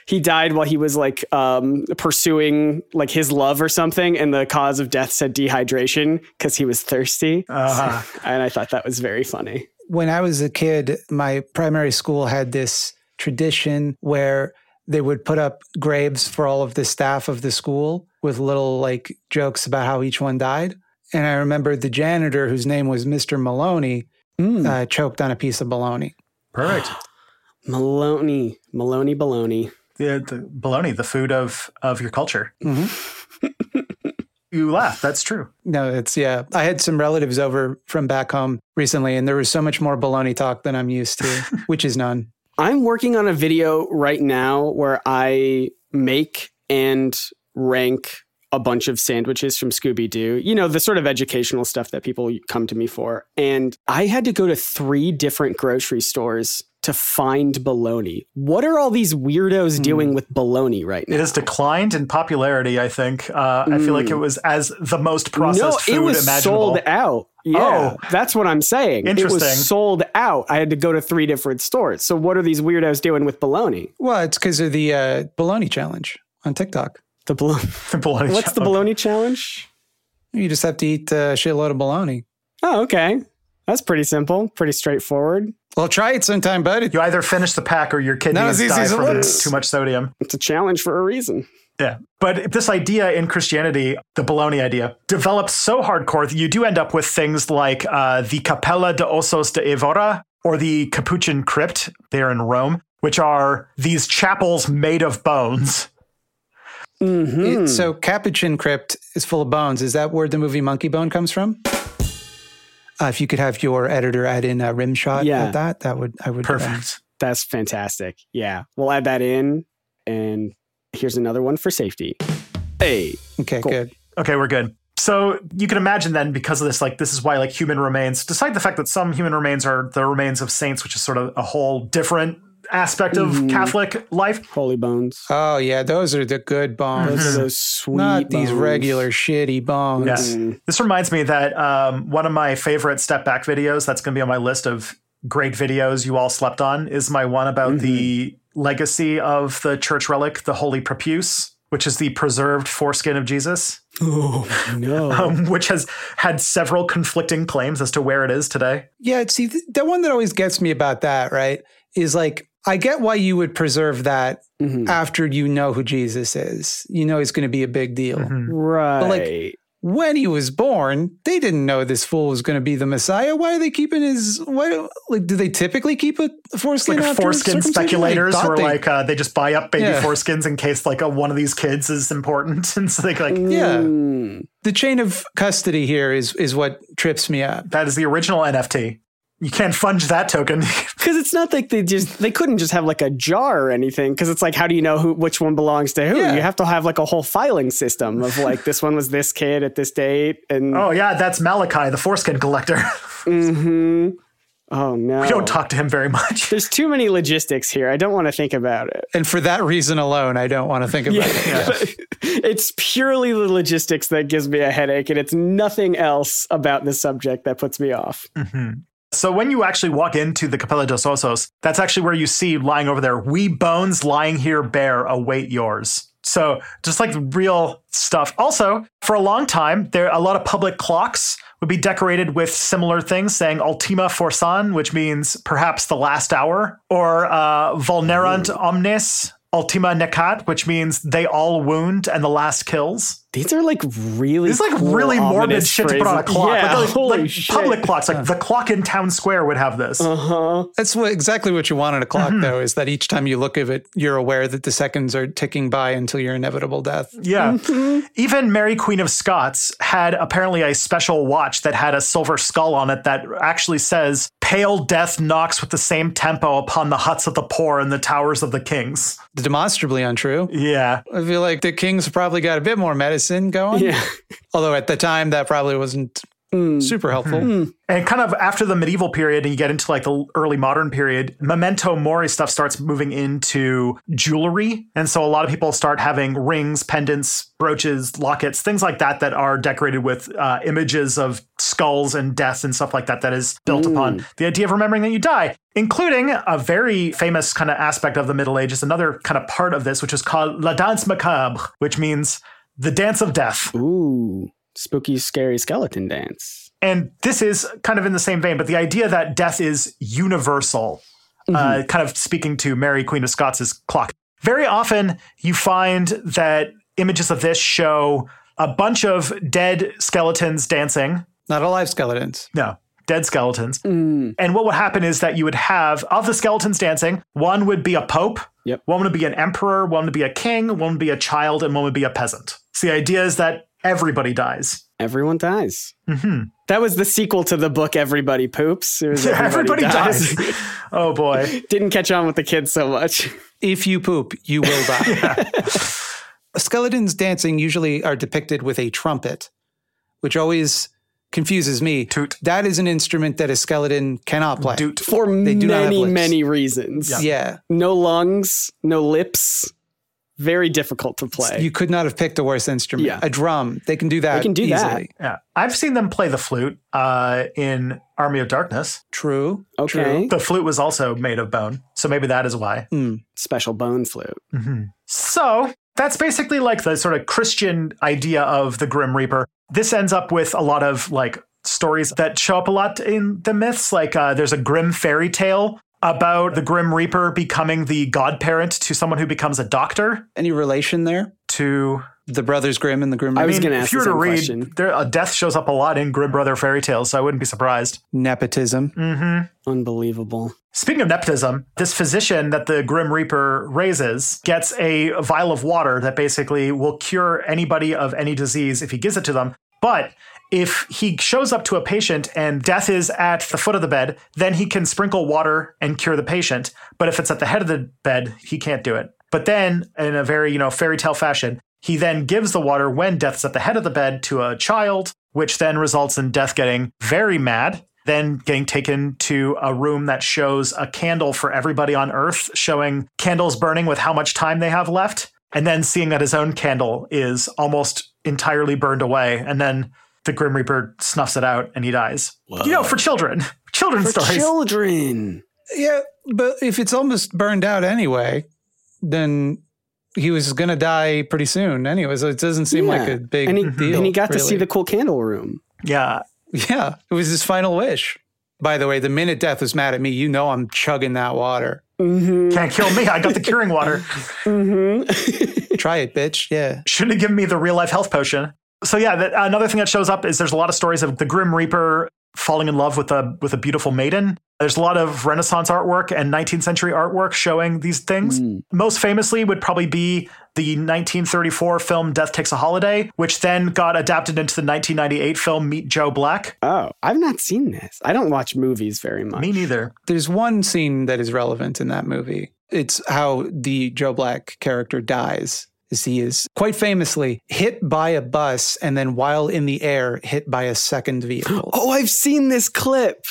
he died while he was like um, pursuing like his love or something, and the cause of death said dehydration because he was thirsty. Uh, [LAUGHS] And I thought that was very funny. When I was a kid, my primary school had this tradition where they would put up graves for all of the staff of the school with little like jokes about how each one died. And I remember the janitor, whose name was Mr. Maloney, Mm. uh, choked on a piece of bologna. perfect. [GASPS] Maloney, Maloney, baloney. The, the bologna, the food of of your culture. Mm-hmm. [LAUGHS] you laugh. That's true. No, it's yeah. I had some relatives over from back home recently, and there was so much more baloney talk than I'm used to, [LAUGHS] which is none. I'm working on a video right now where I make and rank a bunch of sandwiches from Scooby Doo. You know, the sort of educational stuff that people come to me for. And I had to go to three different grocery stores to find bologna. What are all these weirdos doing with bologna right now? It has declined in popularity. I think. Uh, I feel like it was as the most processed no, food it was imaginable. sold out. Yeah, Oh. that's what I'm saying. It was sold out. I had to go to three different stores. So what are these weirdos doing with bologna? Well, it's because of the uh, bologna challenge on TikTok. The bologna. [LAUGHS] The bologna What's the challenge. bologna challenge? You just have to eat a shitload of bologna. Oh, okay. That's pretty simple, pretty straightforward. Well, try it sometime, bud. It- You either finish the pack or your Not kidneys as easy die as it from looks. too much sodium. It's a challenge for a reason. Yeah. But this idea in Christianity, the bologna idea, developed so hardcore that you do end up with things like uh, the Capella de Ossos de Evora or the Capuchin Crypt there in Rome, which are these chapels made of bones. hmm it- so Capuchin Crypt is full of bones. Is that where the movie Monkey Bone comes from? Uh, if you could have your editor add in a rim shot Yeah. of that, that would I would Perfect. That's fantastic. Yeah, we'll add that in. And here's another one for safety. Hey, Okay, Cool. good. Okay, we're good. So you can imagine then, because of this, like this is why like human remains, despite the fact that some human remains are the remains of saints, which is sort of a whole different aspect of Mhm. Catholic life. holy bones. Oh yeah, those are the good bones. Those are those [LAUGHS] sweet. Not these regular shitty bones. Yeah. Mm. This reminds me that um, one of my favorite step back videos that's going to be on my list of great videos you all slept on is my one about the legacy of the church relic, the Holy Prepuce, which is the preserved foreskin of Jesus, Oh no. [LAUGHS] um, which has had several conflicting claims as to where it is today. Yeah, see, th- the one that always gets me about that, right, is like, I get why you would preserve that Mhm. after you know who Jesus is. You know he's going to be a big deal. Mhm. Right. like, when he was born, they didn't know this fool was going to be the Messiah. Why are they keeping his? Why like do they typically keep a foreskin? like after foreskin speculators thought who are they- like uh, they just buy up baby Yeah. foreskins in case like a, one of these kids is important [LAUGHS] and so they like Yeah. Mm. the chain of custody here is is what trips me up. that is the original nft you can't funge that token [LAUGHS] Because it's not like they just they couldn't just have like a jar or anything. Because it's like, how do you know who which one belongs to who? Yeah. You have to have like a whole filing system of like this one was this kid at this date, and oh yeah that's malachi the foreskin collector [LAUGHS] hmm oh no, we don't talk to him very much There's too many logistics here. I don't want to think about it. And for that reason alone, I don't want to think about it. [LAUGHS] it's purely the logistics that gives me a headache, and it's nothing else about the subject that puts me off. So when you actually walk into the Capela dos Ossos, that's actually where you see lying over there, we bones lying here bare await yours. So just like real stuff. Also, for a long time, there a lot of public clocks would be decorated with similar things saying Ultima Forsan, which means perhaps the last hour, or uh, Vulnerant Omnes, Ultima Necat, which means they all wound and the last kills. These are like really, It's like cool, really morbid ominous shit to put on a clock. Yeah, like, like, holy like shit. public clocks, like the clock in town square would have this. Uh huh. That's what exactly what you want in a clock, Mm-hmm. though, is that each time you look at it, you're aware that the seconds are ticking by until your inevitable death. Yeah. Mm-hmm. Even Mary Queen of Scots had apparently a special watch that had a silver skull on it that actually says, Pale death knocks with the same tempo upon the huts of the poor and the towers of the kings. Demonstrably untrue. Yeah. I feel like the kings probably got a bit more medicine going. Yeah. [LAUGHS] Although at the time that probably wasn't Mm. super helpful. And kind of after the medieval period and you get into like the early modern period, memento mori stuff starts moving into jewelry. And so a lot of people start having rings, pendants, brooches, lockets, things like that that are decorated with uh, images of skulls and deaths and stuff like that that is built upon the idea of remembering that you die, including a very famous kind of aspect of the Middle Ages, another kind of part of this, which is called La Danse Macabre, which means the dance of death. Ooh, spooky, scary skeleton dance. And this is kind of in the same vein, but the idea that death is universal, uh, kind of speaking to Mary Queen of Scots' clock. Very often you find that images of this show a bunch of dead skeletons dancing. Not alive skeletons. No, dead skeletons. Mm. And what would happen is that you would have, of the skeletons dancing, one would be a pope, Yep. one would be an emperor, one would be a king, one would be a child, and one would be a peasant. So the idea is that everybody dies. Everyone dies. hmm That was the sequel to the book Everybody Poops. It was [LAUGHS] Everybody dies. oh boy. [LAUGHS] Didn't catch on with the kids so much. If you poop, you will die. [LAUGHS] Skeletons dancing usually are depicted with a trumpet, which always confuses me. Toot. That is an instrument that a skeleton cannot play. Doot. For They do many, lips. many reasons. Yeah. Yeah. No lungs, no lips. Very difficult to play. You could not have picked a worse instrument. Yeah. A drum. They can do that. They can do that. easily. Yeah. I've seen them play the flute uh, in Army of Darkness. True. okay. The flute was also made of bone. So maybe that is why. Mm. Special bone flute. Hmm. So that's basically like the sort of Christian idea of the Grim Reaper. This ends up with a lot of like stories that show up a lot in the myths. Like uh, there's a Grimm fairy tale about the Grim Reaper becoming the godparent to someone who becomes a doctor. Any relation there? To The Brothers Grimm and the Grim Reaper. I was gonna if ask you were to read, question. there a death shows up a lot in Grimm Brother fairy tales, so I wouldn't be surprised. nepotism. hmm Unbelievable. Speaking of nepotism, this physician that the Grim Reaper raises gets a vial of water that basically will cure anybody of any disease if he gives it to them. But if he shows up to a patient and death is at the foot of the bed, then he can sprinkle water and cure the patient. But if it's at the head of the bed, he can't do it. But then, in a very, you know, fairy tale fashion, he then gives the water when death's at the head of the bed to a child, which then results in death getting very mad then getting taken to a room that shows a candle for everybody on Earth, showing candles burning with how much time they have left, and then seeing that his own candle is almost entirely burned away, and then the Grim Reaper snuffs it out and he dies. You know, for children, children's For stories. children. Yeah, but if it's almost burned out anyway, then he was going to die pretty soon anyway. So it doesn't seem like a big And he, deal. and he got to see the cool candle room. yeah, Yeah, it was his final wish. By the way, the minute death was mad at me, you know I'm chugging that water. Mm-hmm. can't kill me. I got the curing water. [LAUGHS] mm-hmm. Try it, bitch. Yeah. Shouldn't have given me the real life health potion. So yeah, that, another thing that shows up is there's a lot of stories of the Grim Reaper falling in love with a with a beautiful maiden. There's a lot of Renaissance artwork and 19th century artwork showing these things. Mm. Most famously would probably be the 1934 film Death Takes a Holiday, which then got adapted into the 1998 film Meet Joe Black. Oh, I've not seen this. I don't watch movies very much. Me neither. There's one scene that is relevant in that movie. It's how the Joe Black character dies. Is he is quite famously hit by a bus and then while in the air hit by a second vehicle. [GASPS] Oh, I've seen this clip.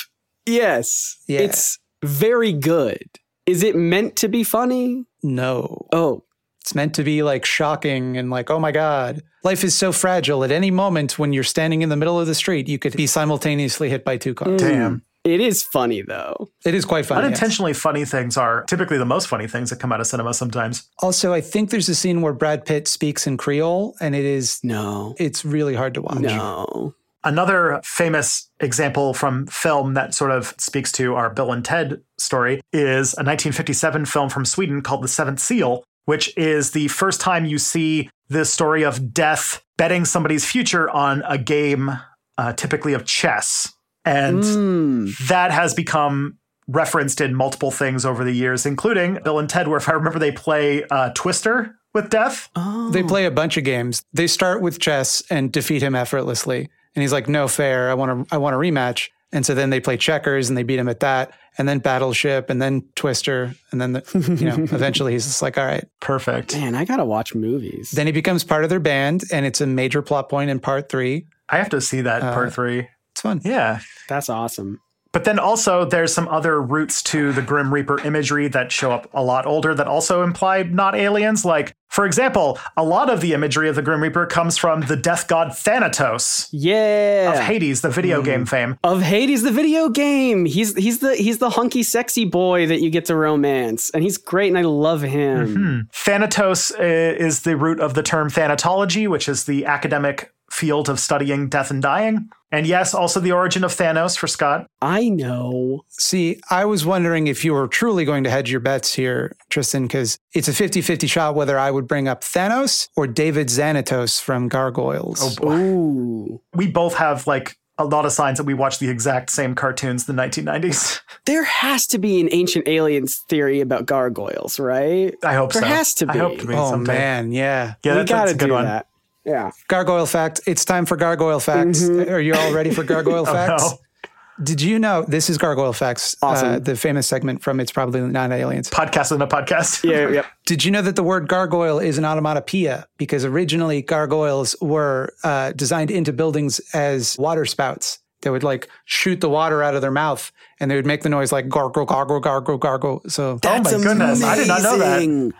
Yes. Yeah. It's very good. Is it meant to be funny? no. Oh, It's meant to be like shocking and like, oh my God. Life is so fragile. At any moment when you're standing in the middle of the street, you could be simultaneously hit by two cars. Damn. It is funny though. It is quite funny. yes. Unintentionally funny things are typically the most funny things that come out of cinema sometimes. Also, I think there's a scene where Brad Pitt speaks in Creole and it is No. it's really hard to watch. No. Another famous example from film that sort of speaks to our Bill and Ted story is a 1957 film from Sweden called The Seventh Seal, which is the first time you see the story of death betting somebody's future on a game, uh, typically of chess. And Mm. that has become referenced in multiple things over the years, including Bill and Ted, where if I remember, they play uh, Twister with death. Oh. They play a bunch of games. They start with chess and defeat him effortlessly. And he's like, "No fair. I want to I want a rematch." And so then they play checkers and they beat him at that, and then Battleship, and then Twister, and then the, you know [LAUGHS] eventually he's just like, "All right." Perfect. Man, I gotta watch movies. Then he becomes part of their band, and it's a major plot point in part three. I have to see that Uh, part three. It's fun. Yeah. That's awesome. But then also there's some other roots to the Grim Reaper imagery that show up a lot older that also imply not aliens. Like, for example, a lot of the imagery of the Grim Reaper comes from the death god Thanatos Yeah. of Hades, the video game Mm. fame. of Hades the video game. He's he's the he's the hunky sexy boy that you get to romance, and he's great, and I love him. Hmm. Thanatos uh, is the root of the term thanatology, which is the academic field of studying death and dying. And yes, also the origin of Thanos for Scott. I know. See, I was wondering if you were truly going to hedge your bets here, Tristan, because it's a 50 50 shot whether I would bring up Thanos or David Xanatos from Gargoyles. Oh, boy. Ooh. We both have like a lot of signs that we watched the exact same cartoons in the 1990s. [LAUGHS] There has to be an ancient aliens theory about gargoyles, right? I hope There so. There has to be. I be. hope to be Oh, someday. man. Yeah. Yeah, we that's, gotta that's a good do one. that. Yeah. Gargoyle fact. It's time for gargoyle facts. Are you all ready for gargoyle [LAUGHS] Oh, facts? no. Did you know this is gargoyle facts? Awesome. Uh, the famous segment from It's Probably Not Aliens. Podcast in a podcast. Yeah. Yep. [LAUGHS] Did you know that the word gargoyle is an onomatopoeia because originally gargoyles were uh, designed into buildings as water spouts? They would like shoot the water out of their mouth and they would make the noise like gargle, gargle, gargle, gargle. So That's Oh my goodness, I did not know that.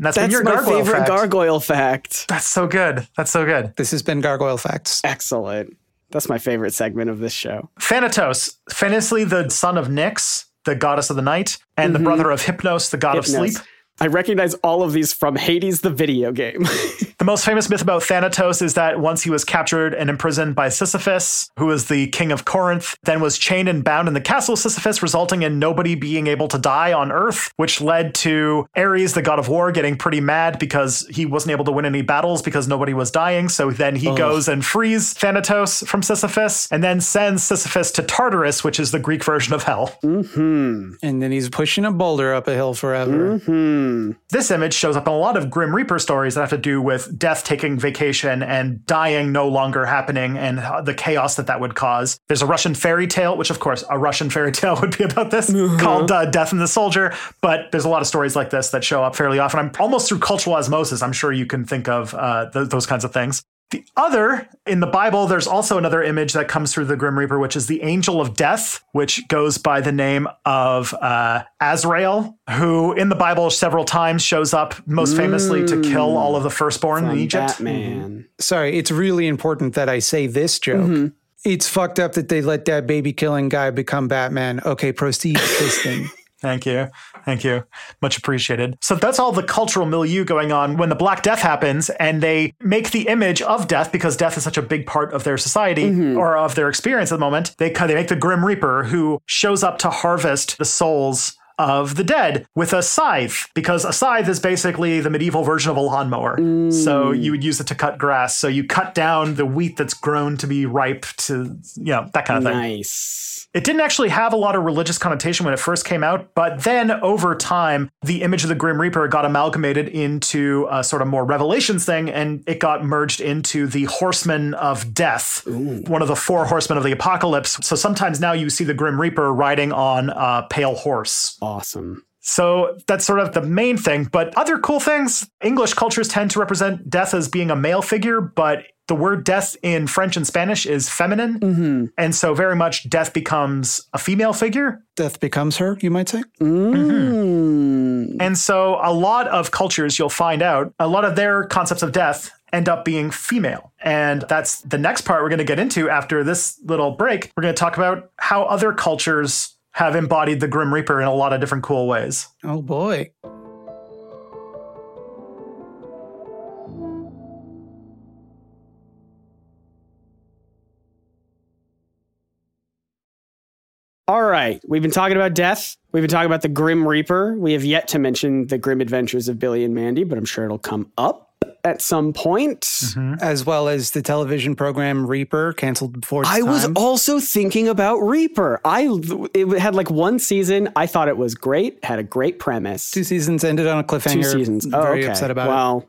Amazing. And that's been That's your my gargoyle favorite fact. gargoyle fact. That's so good. That's so good. this has been gargoyle facts. Excellent. That's my favorite segment of this show. Thanatos, famously the son of Nyx, the goddess of the night, and the mm-hmm. brother of Hypnos, the god of sleep. I recognize all of these from Hades the video game. [LAUGHS] The most famous myth about Thanatos is that once he was captured and imprisoned by Sisyphus, who was the king of Corinth, then was chained and bound in the castle of Sisyphus, resulting in nobody being able to die on Earth, which led to Ares, the god of war, getting pretty mad because he wasn't able to win any battles because nobody was dying. So then he goes and frees Thanatos from Sisyphus and then sends Sisyphus to Tartarus, which is the Greek version of hell. hmm. And then he's pushing a boulder up a hill forever. Hmm. This image shows up in a lot of Grim Reaper stories that have to do with death taking vacation and dying no longer happening and the chaos that that would cause. There's a Russian fairy tale, which of course a Russian fairy [LAUGHS] tale would be about this, called uh, Death and the Soldier. But there's a lot of stories like this that show up fairly often. I'm almost through cultural osmosis. I'm sure you can think of uh, th- those kinds of things. The other, in the Bible, there's also another image that comes through the Grim Reaper, which is the angel of death, which goes by the name of uh, Azrael, who in the Bible several times shows up, most famously to kill all of the firstborn in Egypt. Batman. Sorry, it's really important that I say this joke. It's fucked up that they let that baby killing guy become Batman. Okay, proceed, [LAUGHS] Tristan. Thank you. Thank you. Much appreciated. So that's all the cultural milieu going on when the Black Death happens and they make the image of death because death is such a big part of their society mm-hmm. or of their experience at the moment. They, they make the Grim Reaper who shows up to harvest the souls of the dead with a scythe, because a scythe is basically the medieval version of a lawnmower. Mm. So you would use it to cut grass. So you cut down the wheat that's grown to be ripe to, you know, that kind of thing. Nice. It didn't actually have a lot of religious connotation when it first came out, but then over time, the image of the Grim Reaper got amalgamated into a sort of more Revelations thing, and it got merged into the Horseman of Death, one of the four horsemen of the apocalypse. So sometimes now you see the Grim Reaper riding on a pale horse. Awesome. So that's sort of the main thing. But other cool things English cultures tend to represent death as being a male figure, but the word death in French and Spanish is feminine. And so very much death becomes a female figure. Death becomes her, you might say. Mm. And so a lot of cultures, you'll find out, a lot of their concepts of death end up being female. And that's the next part we're going to get into after this little break. We're going to talk about how other cultures have embodied the Grim Reaper in a lot of different cool ways. Oh boy. All right. We've been talking about death. We've been talking about the Grim Reaper. We have yet to mention the grim adventures of Billy and Mandy, but I'm sure it'll come up at some point. Mm-hmm. As well as the television program Reaper, canceled before its I was also thinking about Reaper. I it had like one season. I thought it was great. Had a great premise. Two seasons ended on a cliffhanger. Two seasons. Oh, Very okay. upset about it. well,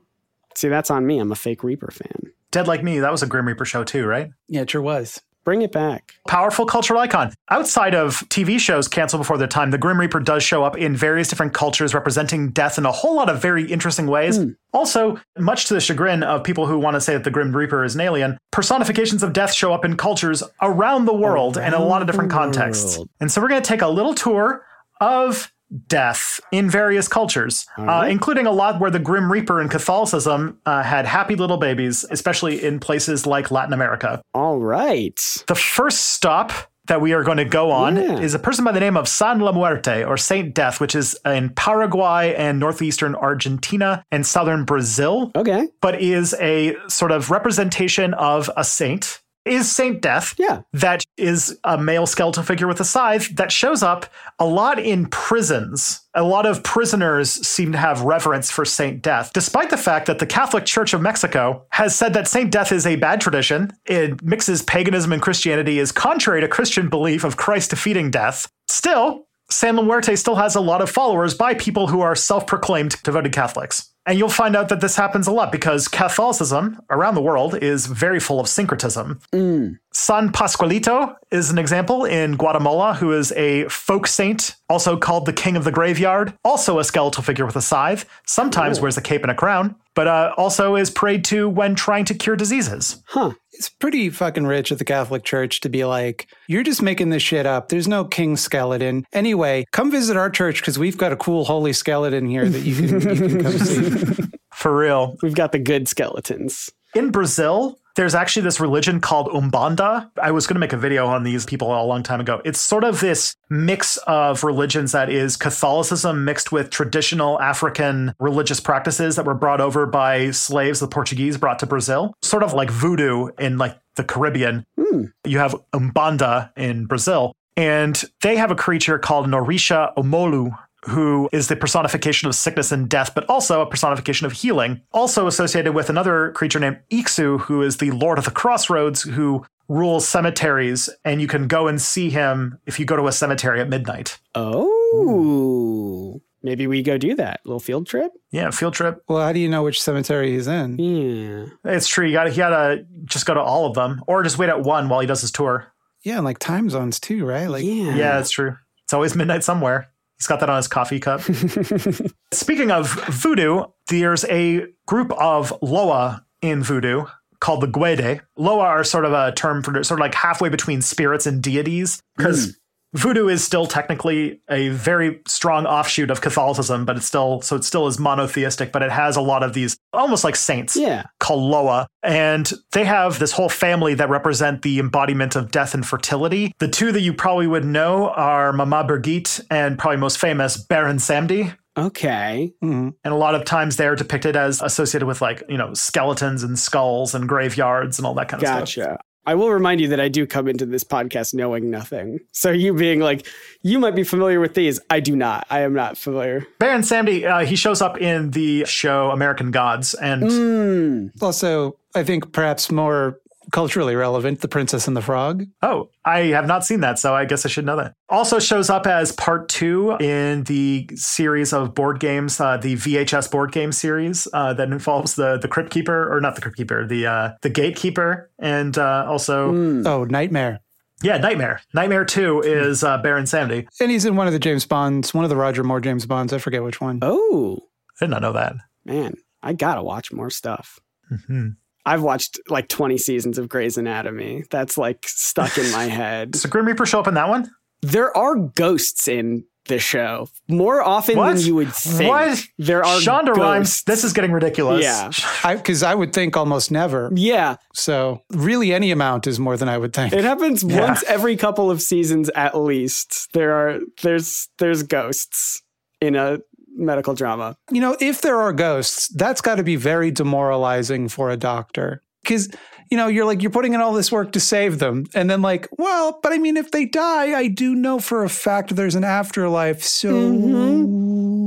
see, that's on me. I'm a fake Reaper fan. Dead Like Me, that was a Grim Reaper show too, right? Yeah, it sure was. Bring it back. Powerful cultural icon. Outside of TV shows canceled before their time, the Grim Reaper does show up in various different cultures representing death in a whole lot of very interesting ways. Hmm. Also, much to the chagrin of people who want to say that the Grim Reaper is an alien, personifications of death show up in cultures around the world and in a lot of different contexts. And so we're going to take a little tour of death in various cultures, uh, including a lot where the Grim Reaper in Catholicism uh, had happy little babies, especially in places like Latin America. All right. The first stop that we are going to go on Yeah. is a person by the name of San La Muerte or Saint Death, which is in Paraguay and northeastern Argentina and southern Brazil, Okay. but is a sort of representation of a saint. Is Saint Death Yeah. that is a male skeletal figure with a scythe that shows up a lot in prisons. A lot of prisoners seem to have reverence for Saint Death, despite the fact that the Catholic Church of Mexico has said that Saint Death is a bad tradition. It mixes paganism and Christianity, is contrary to Christian belief of Christ defeating death. Still, San Muerte still has a lot of followers by people who are self proclaimed devoted Catholics. And you'll find out that this happens a lot because Catholicism around the world is very full of syncretism. Mm. San Pascualito is an example in Guatemala, who is a folk saint, also called the King of the Graveyard, also a skeletal figure with a scythe, sometimes wears a cape and a crown, but uh, also is prayed to when trying to cure diseases. Huh. It's pretty fucking rich of the Catholic Church to be like, you're just making this shit up. There's no king skeleton. Anyway, come visit our church because we've got a cool holy skeleton here that you can, you can come [LAUGHS] see. For real. We've got the good skeletons. In Brazil, there's actually this religion called Umbanda. I was going to make a video on these people a long time ago. It's sort of this mix of religions that is Catholicism mixed with traditional African religious practices that were brought over by slaves the Portuguese brought to Brazil. Sort of like voodoo in like the Caribbean. Hmm. You have Umbanda in Brazil, and they have a creature called Norisha Omolu, who is the personification of sickness and death, but also a personification of healing. Also associated with another creature named Iksu, who is the Lord of the Crossroads, who rules cemeteries, and you can go and see him if you go to a cemetery at midnight. Oh. Maybe we go do that. little field trip? Yeah, field trip. Well, how do you know which cemetery he's in? Yeah. It's true. You got to, you got to just go to all of them, or just wait at one while he does his tour. Yeah, and like time zones too, right? Like, yeah. Yeah, it's true. It's always midnight somewhere. He's got that on his coffee cup. [LAUGHS] Speaking of voodoo, there's a group of Loa in voodoo called the Guede. Loa are sort of a term for sort of like halfway between spirits and deities because hmm. Voodoo is still technically a very strong offshoot of Catholicism, but it's still so it still is monotheistic, but it has a lot of these almost like saints Yeah. called Loa, and they have this whole family that represent the embodiment of death and fertility. The two that you probably would know are Mama Brigitte and probably most famous Baron Samedi. Okay. mhm. And a lot of times they're depicted as associated with like, you know, skeletons and skulls and graveyards and all that kind of stuff. Gotcha. I will remind you that I do come into this podcast knowing nothing. So you being like, you might be familiar with these. I do not. I am not familiar. Baron Samedi, uh, he shows up in the show American Gods, and Mm. Also, I think perhaps more culturally relevant, The Princess and the Frog. oh, I have not seen that, so I guess I should know that. Also shows up as part two in the series of board games, uh, the VHS board game series uh, that involves the the Crypt Keeper, or not the Crypt Keeper, the uh, the Gatekeeper, and uh, also Mm. Oh, Nightmare. yeah, Nightmare. Nightmare Two is uh, Baron Samedi. And he's in one of the James Bonds, one of the Roger Moore James Bonds. I forget which one. Oh, I did not know that. man. I got to watch more stuff. hmm I've watched like 20 seasons of Grey's Anatomy. That's like stuck in my [LAUGHS] head. Does the Grim Reaper show up in that one? There are ghosts in the show more often What? than you would think. What? There are Shonda ghosts. Rhimes. This is getting ridiculous. Yeah. Because I, would think almost never. Yeah, So really, any amount is more than I would think. it happens Yeah. once every couple of seasons at least. There are there's there's ghosts in a medical drama. You know, if there are ghosts, that's got to be very demoralizing for a doctor. Because, you know, you're like, you're putting in all this work to save them. And then, like, well, but I mean, if they die, I do know for a fact there's an afterlife. So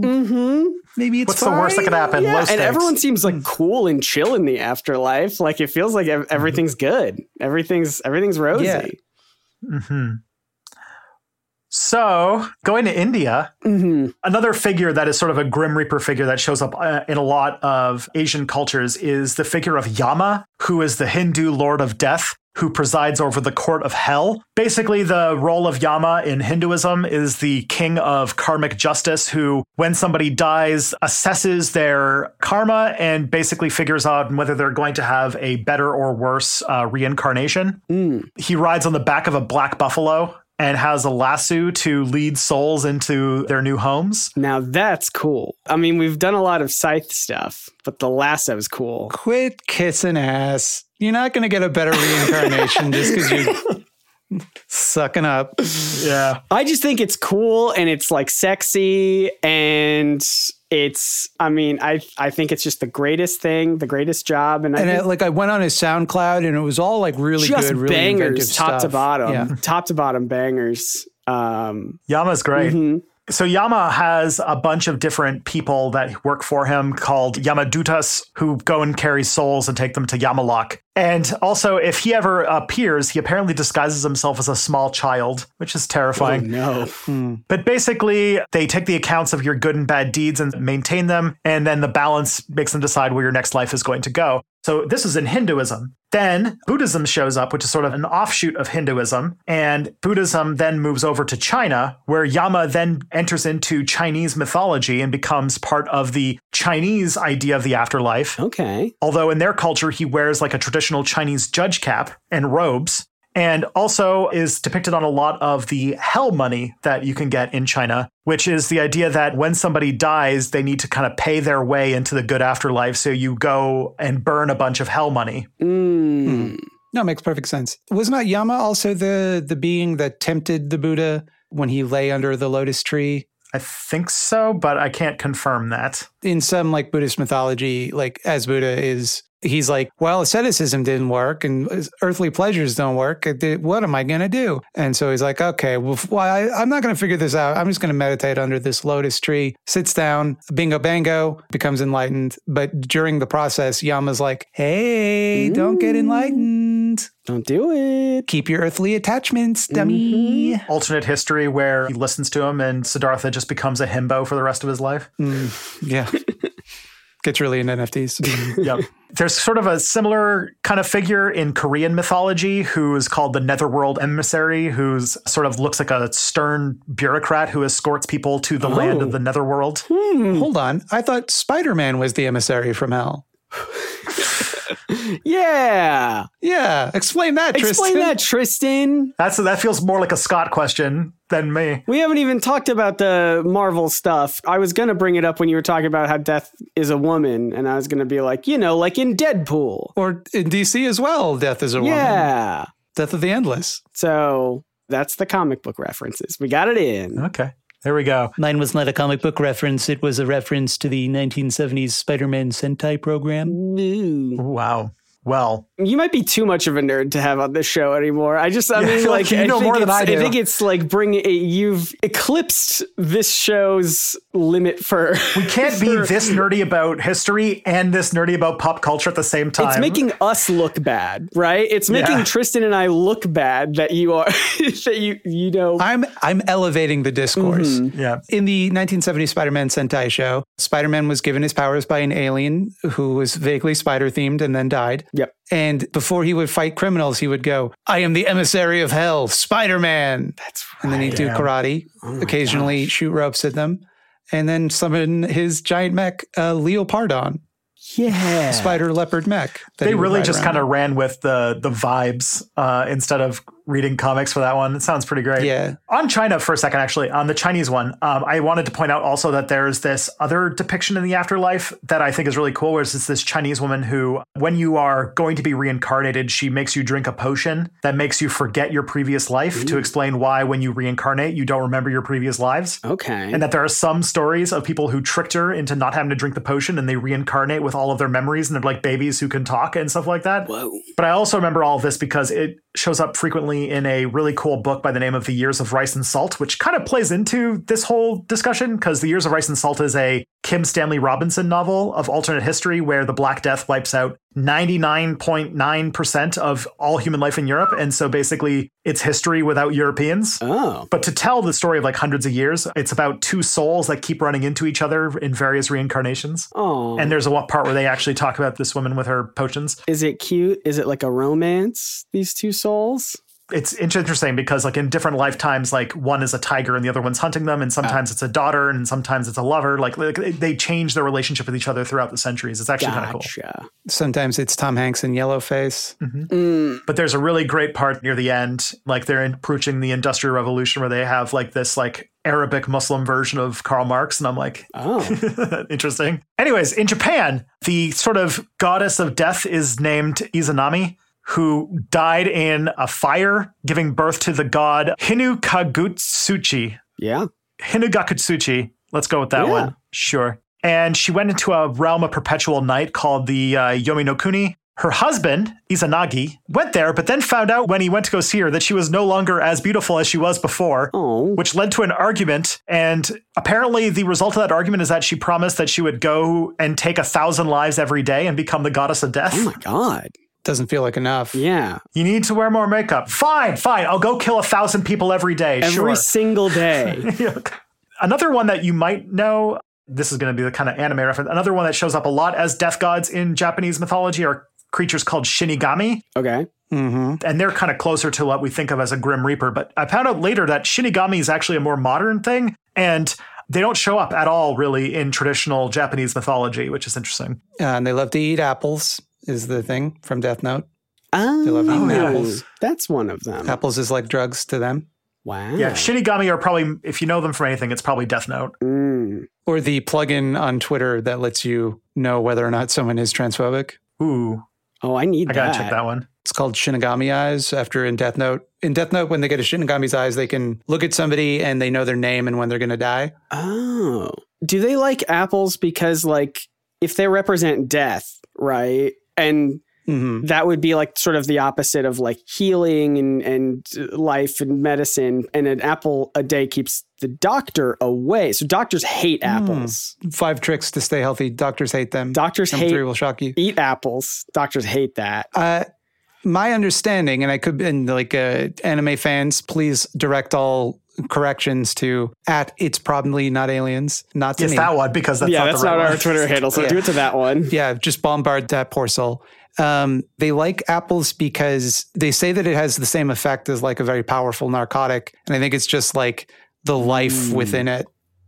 Mm-hmm. maybe it's What's the worst that could happen? Low Yeah, and stakes. everyone seems like cool and chill in the afterlife. Like it feels like everything's good. Everything's everything's rosy. Yeah. hmm So, going to India, hmm another figure that is sort of a Grim Reaper figure that shows up uh, in a lot of Asian cultures is the figure of Yama, who is the Hindu lord of death. Who presides over the court of hell? Basically, the role of Yama in Hinduism is the king of karmic justice, who, when somebody dies, assesses their karma and basically figures out whether they're going to have a better or worse uh, reincarnation Mm. he rides on the back of a black buffalo and has a lasso to lead souls into their new homes. Now that's cool. I mean, we've done a lot of scythe stuff, but the lasso's cool. Quit kissing ass. You're not going to get a better reincarnation just because you're sucking up. Yeah. I just think it's cool and it's like sexy and it's I mean, I I think it's just the greatest thing, the greatest job and I And think it, like I went on his SoundCloud and it was all like really just good, really bangers top to bottom. Yeah. Top to bottom bangers. Um Yama's great. mhm. So Yama has a bunch of different people that work for him called Yamadutas who go and carry souls and take them to Yamalok. And also, if he ever appears, he apparently disguises himself as a small child, which is terrifying. Oh, no. Hmm. But basically, they take the accounts of your good and bad deeds and maintain them, and then the balance makes them decide where your next life is going to go. So this is in Hinduism. Then Buddhism shows up, which is sort of an offshoot of Hinduism. And Buddhism then moves over to China, where Yama then enters into Chinese mythology and becomes part of the Chinese idea of the afterlife. Okay. Although in their culture, he wears like a traditional Chinese judge cap and robes, and also is depicted on a lot of the hell money that you can get in China, which is the idea that when somebody dies, they need to kind of pay their way into the good afterlife. So you go and burn a bunch of hell money. Mm. No, it makes perfect sense. Was not Yama also the the being that tempted the Buddha when he lay under the lotus tree? I think so, but I can't confirm that. In some like Buddhist mythology, like as Buddha is he's like, well, asceticism didn't work and earthly pleasures don't work. What am I going to do? And so he's like, okay, well, I, I'm not going to figure this out. I'm just going to meditate under this lotus tree, sits down, bingo bango, becomes enlightened. But during the process, Yama's like, hey, don't get enlightened. Don't do it. Keep your earthly attachments, dummy. Alternate history where he listens to him and Siddhartha just becomes a himbo for the rest of his life. Mm, yeah. [LAUGHS] Gets really into NFTs. [LAUGHS] yep. There's sort of a similar kind of figure in Korean mythology who is called the Netherworld Emissary, who's sort of looks like a stern bureaucrat who escorts people to the land Oh. of the Netherworld. Hmm. Hold on. I thought Spider Man was the emissary from hell. [LAUGHS] Yeah. Yeah. Explain that, Explain Tristan. that, Tristan. That's that feels more like a Scott question than me. We haven't even talked about the Marvel stuff. I was going to bring it up when you were talking about how Death is a woman, and I was going to be like, you know, like in Deadpool. Or in DC as well, Death is a woman. Yeah. Death of the Endless. So that's the comic book references. We got it in. Okay. There we go. Mine was not a comic book reference. It was a reference to the 1970s Spider Man Sentai program. Ooh. Wow. Well. You might be too much of a nerd to have on this show anymore. I just, I Yeah, mean, feel like, like you know more than I do. I think it's like bring a, you've eclipsed this show's limit for. We can't be [LAUGHS] this nerdy about history and this nerdy about pop culture at the same time. It's making us look bad, right? It's making Yeah. Tristan and I look bad that you are [LAUGHS] that you you know. I'm I'm elevating the discourse. Mm-hmm. yeah. In the 1970 Spider-Man Sentai show, Spider-Man was given his powers by an alien who was vaguely spider themed and then died. Yep. And before he would fight criminals, he would go, "I am the emissary of hell, Spider-Man." That's And then he'd do karate, occasionally shoot ropes at them, and then summon his giant mech, uh, Leopardon, yeah. spider leopard mech. They really just kind of ran with the the vibes uh, instead of reading comics for that one. It sounds pretty great. Yeah. On China for a second, actually, on the Chinese one, um, I wanted to point out also that there's this other depiction in the afterlife that I think is really cool, where it's this Chinese woman who, when you are going to be reincarnated, she makes you drink a potion that makes you forget your previous life to explain why, when you reincarnate, you don't remember your previous lives. Okay. And that there are some stories of people who tricked her into not having to drink the potion and they reincarnate with all of their memories and they're like babies who can talk and stuff like that. Whoa. But I also remember all of this because it shows up frequently in a really cool book by the name of The Years of Rice and Salt, which kind of plays into this whole discussion because The Years of Rice and Salt is a Kim Stanley Robinson novel of alternate history where the Black Death wipes out 99.9% of all human life in Europe. And so basically it's history without Europeans. Oh. But to tell the story of like hundreds of years, it's about two souls that keep running into each other in various reincarnations. Oh. And there's a part where they actually talk about this woman with her potions. is it cute? Is it like a romance? These two souls. It's interesting because like in different lifetimes, like one is a tiger and the other one's hunting them, and sometimes it's a daughter and sometimes it's a lover. Like, like they change their relationship with each other throughout the centuries. It's actually kind of cool. Gotcha. Sometimes it's Tom Hanks in Yellowface. Mm, But there's a really great part near the end, like they're approaching the Industrial Revolution, where they have like this like Arabic Muslim version of Karl Marx, and I'm like, oh. [LAUGHS] Interesting. Anyways, in Japan, the sort of goddess of death is named Izanami, who died in a fire, giving birth to the god Hinugakutsuchi. Yeah. Hinugakutsuchi. Let's go with that Yeah. one. Sure. And she went into a realm of perpetual night called the uh, Yomi no Kuni. Her husband, Izanagi, went there, but then found out when he went to go see her that she was no longer as beautiful as she was before Oh. which led to an argument. And apparently, the result of that argument is that she promised that she would go and take a thousand lives every day and become the goddess of death. Oh my god. Doesn't feel like enough. Yeah. you need to wear more makeup. Fine, fine. I'll go kill a thousand people every day. Every sure. single day. [LAUGHS] Another one that you might know. This is going to be the kind of anime reference. Another one that shows up a lot as death gods in Japanese mythology are creatures called shinigami. Okay. hmm and they're kind of closer to what we think of as a grim reaper but i found out later that shinigami is actually a more modern thing and they don't show up at all really in traditional japanese mythology which is interesting Uh, and they love to eat apples, is the thing from Death Note. Oh, love eating apples. That's one of them. Apples is like drugs to them. Wow. yeah shinigami are probably if you know them from anything it's probably death note Mm. Or the plugin on Twitter that lets you know whether or not someone is transphobic. ooh Oh, I need i gotta that. check that one It's called Shinigami Eyes after in Death Note. In Death Note, when they get a Shinigami's eyes, they can look at somebody and they know their name and when they're going to die. Oh. Do they like apples because like if they represent death, right? And hmm that would be like sort of the opposite of like healing and and life and medicine and an apple a day keeps the doctor away. So doctors hate apples. Five tricks to stay healthy. Doctors hate them. Doctors Number hate three will shock you. eat apples. Doctors hate that. Uh, my understanding, and I could, and like uh, anime fans, please direct all corrections to at it's probably not aliens, not to yes me. that one because that's yeah, not that's the right not our. Twitter [LAUGHS] handle. So Yeah. do it to that one. yeah, just bombard that poor soul. Um, they like apples because they say that it has the same effect as like a very powerful narcotic, and I think it's just like the life Mm. within it,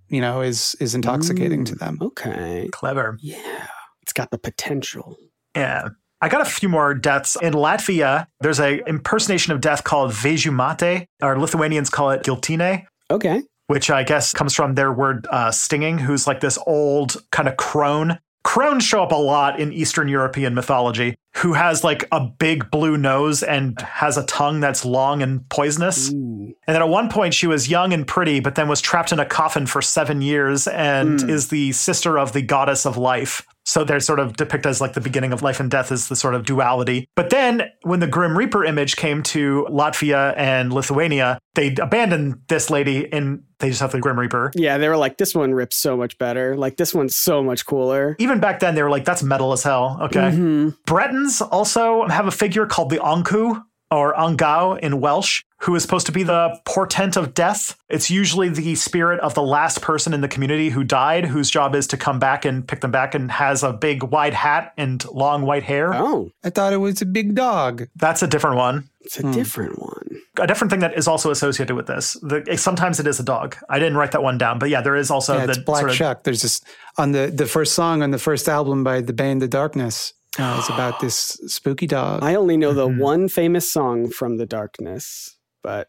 you know, is is intoxicating to them. Okay. clever Yeah. It's got the potential. yeah I got a few more deaths. In Latvia, there's a impersonation of death called Vejumate, or Lithuanians call it Giltine. Okay. which I guess comes from their word uh, stinging, who's like this old kind of crone. Crones show up a lot in Eastern European mythology, who has like a big blue nose and has a tongue that's long and poisonous. Ooh. And then at one point, she was young and pretty, but then was trapped in a coffin for seven years and Hmm. is the sister of the goddess of life. So they're sort of depicted as like the beginning of life and death is the sort of duality. But then when the Grim Reaper image came to Latvia and Lithuania, they abandoned this lady and they just have the Grim Reaper. Yeah, they were like, this one rips so much better. Like, this one's so much cooler. Even back then, they were like, that's metal as hell. Okay. Mhm. Bretons also have a figure called the Ankou or Angau in Welsh, who is supposed to be the portent of death. It's usually the spirit of the last person in the community who died, whose job is to come back and pick them back and has a big wide hat and long white hair. Oh, I thought it was a big dog. That's a different one. it's a different one. A different thing that is also associated with this. The, sometimes it is a dog. I didn't write that one down, but yeah, there is also yeah, the it's Black sort of, Shuck. There's this on the the first song on the first album by the band The Darkness. Uh, it's [GASPS] about this spooky dog. I only know the Mhm. one famous song from The Darkness, but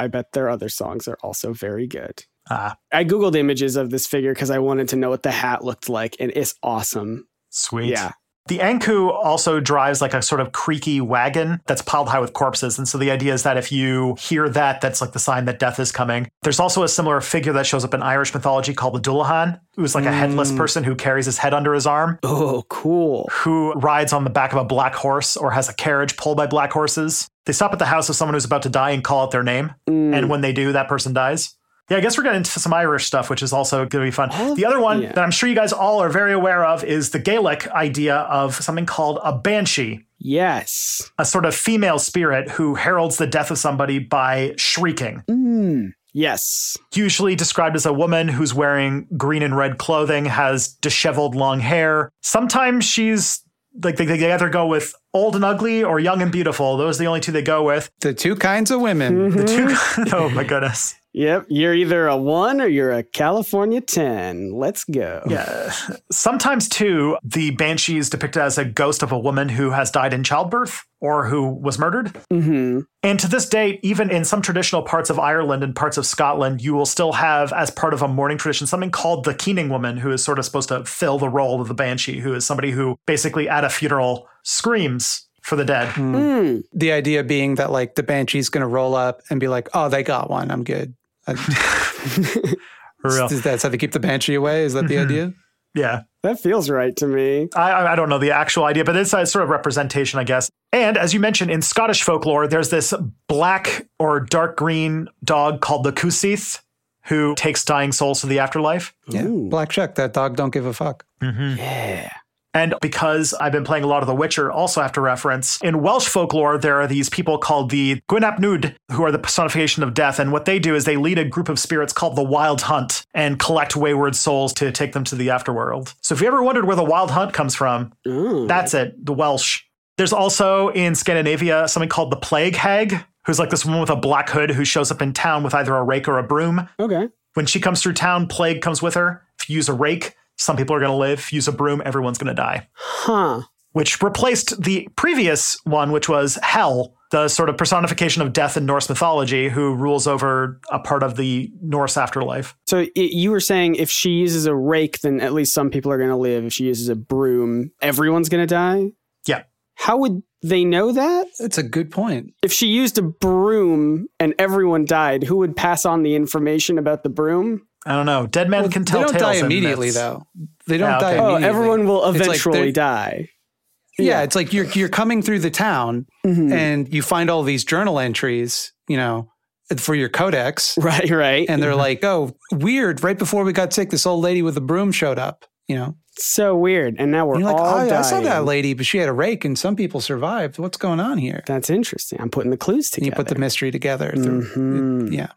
I bet their other songs are also very good. ah, I Googled images of this figure because I wanted to know what the hat looked like, and it's awesome. sweet. Yeah. The Ankou also drives like a sort of creaky wagon that's piled high with corpses. And so the idea is that if you hear that, that's like the sign that death is coming. There's also a similar figure that shows up in Irish mythology called the Dullahan, who's like a headless Mm. person who carries his head under his arm, Oh, cool. who rides on the back of a black horse or has a carriage pulled by black horses. They stop at the house of someone who's about to die and call out their name. Mm. And when they do, that person dies. Yeah, I guess we're getting into some Irish stuff, which is also going to be fun. All the other one yeah. that I'm sure you guys all are very aware of is the Gaelic idea of something called a banshee, yes. a sort of female spirit who heralds the death of somebody by shrieking. Mm. Yes. Usually described as a woman who's wearing green and red clothing, has disheveled long hair. Sometimes she's like they, they either go with old and ugly or young and beautiful. Those are the only two they go with. the two kinds of women. The Mhm. [LAUGHS] [LAUGHS] Oh my goodness. Yep. You're either a one or you're a California 10. Let's go. Yeah. Sometimes, too, the banshee is depicted as a ghost of a woman who has died in childbirth or who was murdered. hmm And to this date, even in some traditional parts of Ireland and parts of Scotland, you will still have, as part of a mourning tradition, something called the keening woman, who is sort of supposed to fill the role of the banshee, who is somebody who basically at a funeral screams for the dead. Mm. The idea being that like the banshee's going to roll up and be like, "Oh, they got one. I'm good." Real. Is that how they keep the banshee away? Is that the Mhm. idea? Yeah. That feels right to me. I- I, I don't know the actual idea, but it's a sort of representation, I guess. And as you mentioned, in Scottish folklore, there's this black or dark green dog called the Cù-sìth who takes dying souls to the afterlife. Yeah, Ooh. Black Shuck. That dog don't give a fuck. Yeah. And because I've been playing a lot of The Witcher, also have to reference in Welsh folklore, there are these people called the Gwyn ap Nudd, who are the personification of death. And what they do is they lead a group of spirits called the Wild Hunt and collect wayward souls to take them to the afterworld. So if you ever wondered where the Wild Hunt comes from, Oh. That's it, the Welsh. There's also in Scandinavia something called the Plague Hag, who's like this woman with a black hood who shows up in town with either a rake or a broom. okay. When she comes through town, plague comes with her. If you use a rake, some people are going to live. Use a broom, everyone's going to die. Huh. Which replaced the previous one, which was Hel, the sort of personification of death in Norse mythology, who rules over a part of the Norse afterlife. So i you were saying if she uses a rake, then at least some people are going to live. If she uses a broom, everyone's going to die? Yeah. How would they know that? That's a good point. If she used a broom and everyone died, who would pass on the information about the broom? I don't know. Dead men Well, can tell tales. they don't tales die immediately, though. They don't Yeah, die okay. Oh, everyone will It's like eventually die. Yeah, it's like you're you're coming through the town Mhm. and you find all these journal entries, you know, for your codex, Right, right. and they're like, "Oh, weird! Right before we got sick, this old lady with a broom showed up." You know, so weird. And now we're and you're like, all "Oh, yeah, I saw that lady, but she had a rake, and some people survived. What's going on here?" That's interesting. I'm putting the clues And you put the mystery together. through- Mhm. yeah,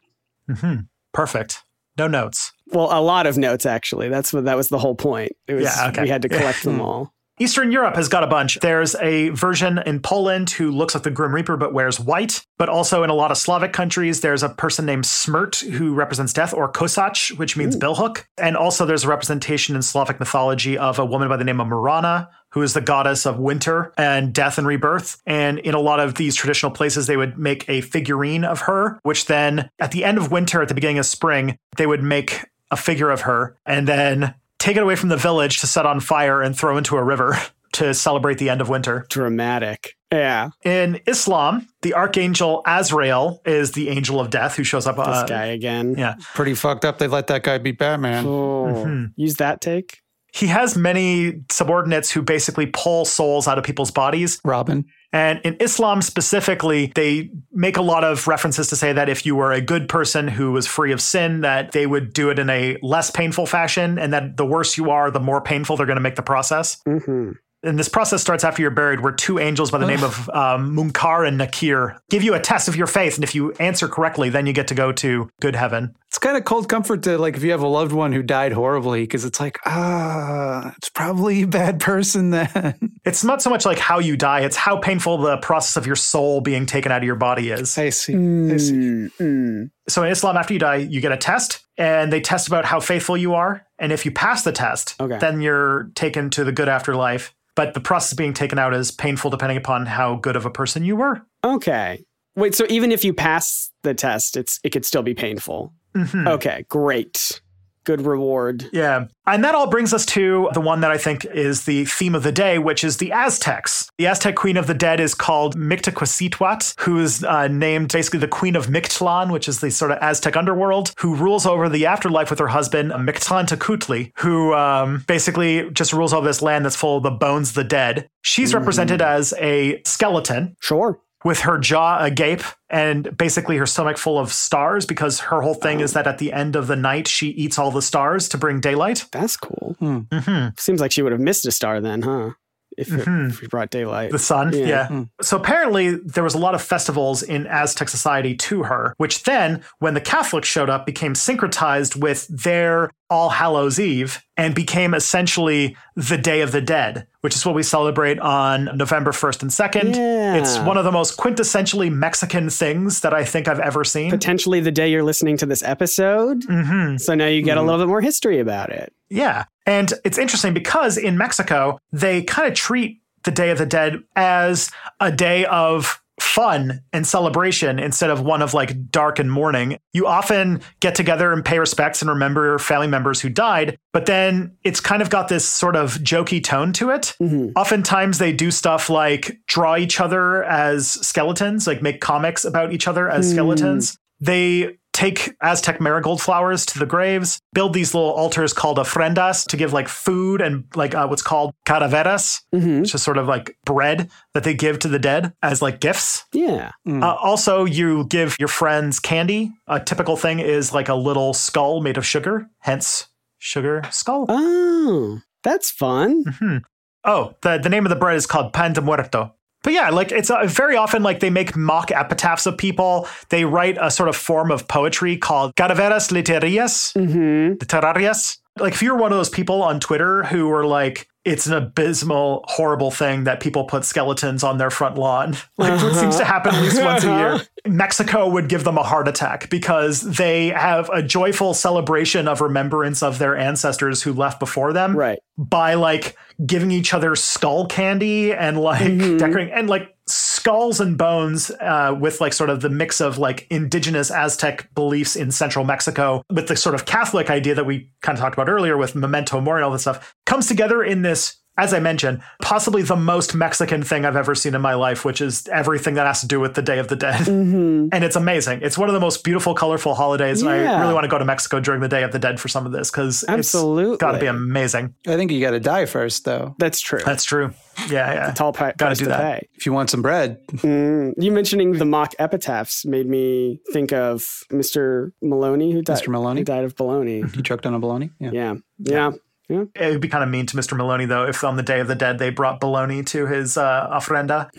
hmm Perfect. No notes. Well, a lot of notes actually. That's what that was the whole point. It was Yeah, okay. we had to collect them [LAUGHS] all. Eastern Europe has got a bunch. There's a version in Poland who looks like the Grim Reaper but wears white. But also in a lot of Slavic countries, there's a person named Smert who represents death, or Kosach, which means billhook. And also there's a representation in Slavic mythology of a woman by the name of Marana, who is the goddess of winter and death and rebirth. And in a lot of these traditional places, they would make a figurine of her, which then at the end of winter, at the beginning of spring, they would make a figure of her and then take it away from the village to set on fire and throw into a river [LAUGHS] to celebrate the end of winter. Dramatic. Yeah. In Islam, the archangel Azrael is the angel of death who shows up. This uh, guy again. yeah. pretty fucked up. They let that guy beat Batman. Oh, Mhm. use that take. He has many subordinates who basically pull souls out of people's bodies. Robin. And in Islam specifically, they make a lot of references to say that if you were a good person who was free of sin, that they would do it in a less painful fashion, and that the worse you are, the more painful they're going to make the process. hmm And this process starts after you're buried, where two angels by the name of um, Munkar and Nakir give you a test of your faith. And if you answer correctly, then you get to go to good heaven. It's kind of cold comfort to like if you have a loved one who died horribly because it's like ah, it's probably a bad person then. [LAUGHS] It's not so much like how you die, it's how painful the process of your soul being taken out of your body is. I see. I see. Mm, mm. So in Islam, after you die, you get a test, and they test about how faithful you are. And if you pass the test, Okay. then you're taken to the good afterlife. But the process of being taken out is painful depending upon how good of a person you were. Okay. Wait, so even if you pass the test, it's it could still be painful. Mhm. Okay, great. Good reward. Yeah. And that all brings us to the one that I think is the theme of the day, which is the Aztecs. The Aztec queen of the dead is called Mictecacihuatl, who is uh, named basically the queen of Mictlan, which is the sort of Aztec underworld, who rules over the afterlife with her husband, Mictlantecuhtli, who um, basically just rules over this land that's full of the bones of the dead. She's represented as a skeleton Sure. With her jaw agape and basically her stomach full of stars because her whole thing is that at the end of the night she eats all the stars to bring daylight. That's cool. hmm Seems like she would have missed a star then, huh? If, it, Mhm. if we brought daylight. The sun, Yeah. yeah. Hmm. So apparently there was a lot of festivals in Aztec society to her, which then, when the Catholics showed up, became syncretized with their All Hallows Eve and became essentially the Day of the Dead, which is what we celebrate on November 1st and 2nd. Yeah. It's one of the most quintessentially Mexican things that I think I've ever seen. Potentially the day you're listening to this episode. hmm So now you get a Mhm. little bit more history about it. Yeah. And it's interesting because in Mexico, they kind of treat the Day of the Dead as a day of fun and celebration instead of one of like dark and mourning. You often get together and pay respects and remember your family members who died, but then it's kind of got this sort of jokey tone to it. Mhm. Oftentimes they do stuff like draw each other as skeletons, like make comics about each other as Hmm. skeletons. They take Aztec marigold flowers to the graves, build these little altars called ofrendas to give like food and like uh, what's called calaveras, Mhm. which is sort of like bread that they give to the dead as like gifts. Yeah. Mm. Uh, also, you give your friends candy. A typical thing is like a little skull made of sugar, hence sugar skull. Oh, that's fun. Mhm. Oh, the, the name of the bread is called pan de muerto. But yeah, like it's uh, very often like they make mock epitaphs of people. They write a sort of form of poetry called calaveras literarias, hmm literarias. Like if you're one of those people on Twitter who are like, it's an abysmal, horrible thing that people put skeletons on their front lawn. Like it seems to happen at least once a year. Mexico would give them a heart attack because they have a joyful celebration of remembrance of their ancestors who left before them Right. by like giving each other skull candy and like Mhm. decorating and like skulls and bones uh, with like sort of the mix of like indigenous Aztec beliefs in central Mexico with the sort of Catholic idea that we kind of talked about earlier with memento mori and all this stuff comes together in this. As I mentioned, possibly the most Mexican thing I've ever seen in my life, which is everything that has to do with the Day of the Dead. hmm And it's amazing. It's one of the most beautiful, colorful holidays. And I really want to go to Mexico during the Day of the Dead for some of this because it's Absolutely. got to be amazing. I think you got to die first, though. That's true. That's true. Yeah, yeah. Tall pri- Gotta do to that. pay. If you want some bread, Mm, you mentioning the mock epitaphs made me think of Mr. Maloney, who died. Mr. Maloney? Who died of baloney. you choked on a bologna. Yeah. yeah. Yeah. It would be kind of mean to Mr. Maloney, though, if on the Day of the Dead they brought bologna to his uh, ofrenda.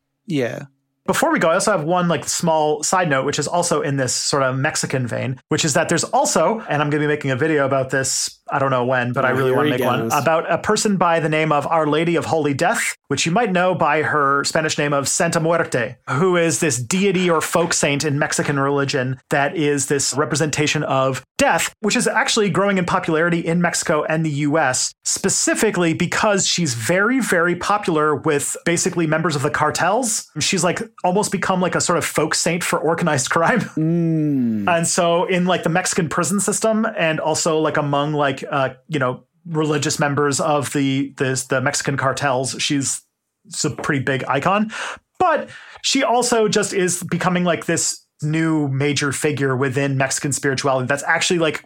[LAUGHS] Yeah. Before we go, I also have one like small side note, which is also in this sort of Mexican vein, which is that there's also, and I'm going to be making a video about this. I don't know when, but I Oh, really want to make one about a person by the name of Our Lady of Holy Death, which you might know by her Spanish name of Santa Muerte, who is this deity or folk saint in Mexican religion that is this representation of death, which is actually growing in popularity in Mexico and the US, specifically because she's very, very popular with basically members of the cartels. She's like almost become like a sort of folk saint for organized crime. Mm. And so in like the Mexican prison system and also like among like uh you know religious members of the this the Mexican cartels she's a pretty big icon. But she also just is becoming like this new major figure within Mexican spirituality that's actually like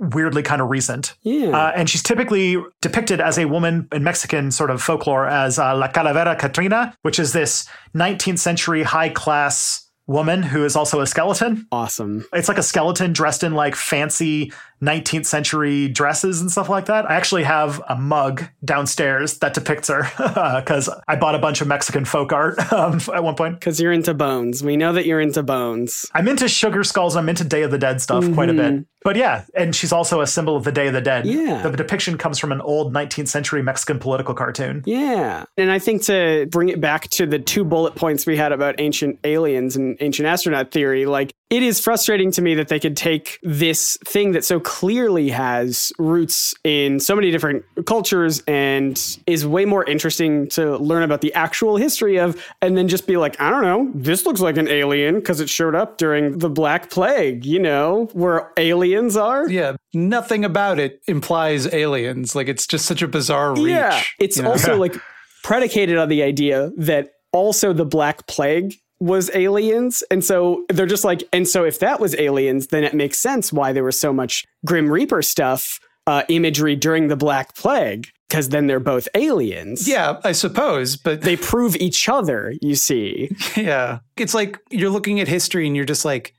weirdly kind of recent. Yeah. Uh, and she's typically depicted as a woman in Mexican sort of folklore as uh, La Calavera Catrina, which is this 19th century high class woman who is also a skeleton. awesome. It's like a skeleton dressed in like fancy 19th century dresses and stuff like that. I actually have a mug downstairs that depicts her [LAUGHS] because I bought a bunch of Mexican folk art [LAUGHS] um, at one point. Because you're into bones. We know that you're into bones. I'm into sugar skulls. I'm into Day of the Dead stuff quite a bit. But yeah, and she's also a symbol of the Day of the Dead. Yeah. The depiction comes from an old 19th century Mexican political cartoon. Yeah. And I think to bring it back to the two bullet points we had about ancient aliens and ancient astronaut theory, like it is frustrating to me that they could take this thing that so clearly has roots in so many different cultures and is way more interesting to learn about the actual history of, and then just be like, I don't know, this looks like an alien because it showed up during the Black Plague, you know, where aliens are. Yeah, nothing about it implies aliens. Like it's just such a bizarre reach. Yeah, it's you know? also [LAUGHS] like predicated on the idea that also the Black Plague was aliens. And so they're just like, and so if that was aliens, then it makes sense why there was so much Grim Reaper stuff, uh, imagery during the Black Plague, because then they're both aliens. yeah, I suppose, but They prove each other, you see. [LAUGHS] yeah, it's like you're looking at history and you're just like,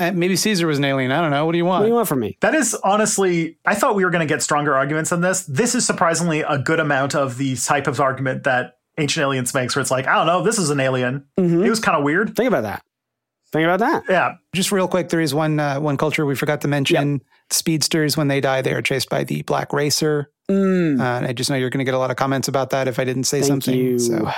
eh, maybe Caesar was an alien. I don't know. What do you want? What do you want from me? That is honestly, I thought we were going to get stronger arguments on this. This is surprisingly a good amount of the type of argument that Ancient Aliens makes, where it's like, I don't know, this is an alien. Mhm. It was kind of weird. Think about that. Think about that. Yeah. Just real quick, there is one uh, one culture we forgot to mention. Speedsters, when they die, they are chased by the black racer. Mm, Uh, and I just know you're going to get a lot of comments about that if I didn't say thank something. you. So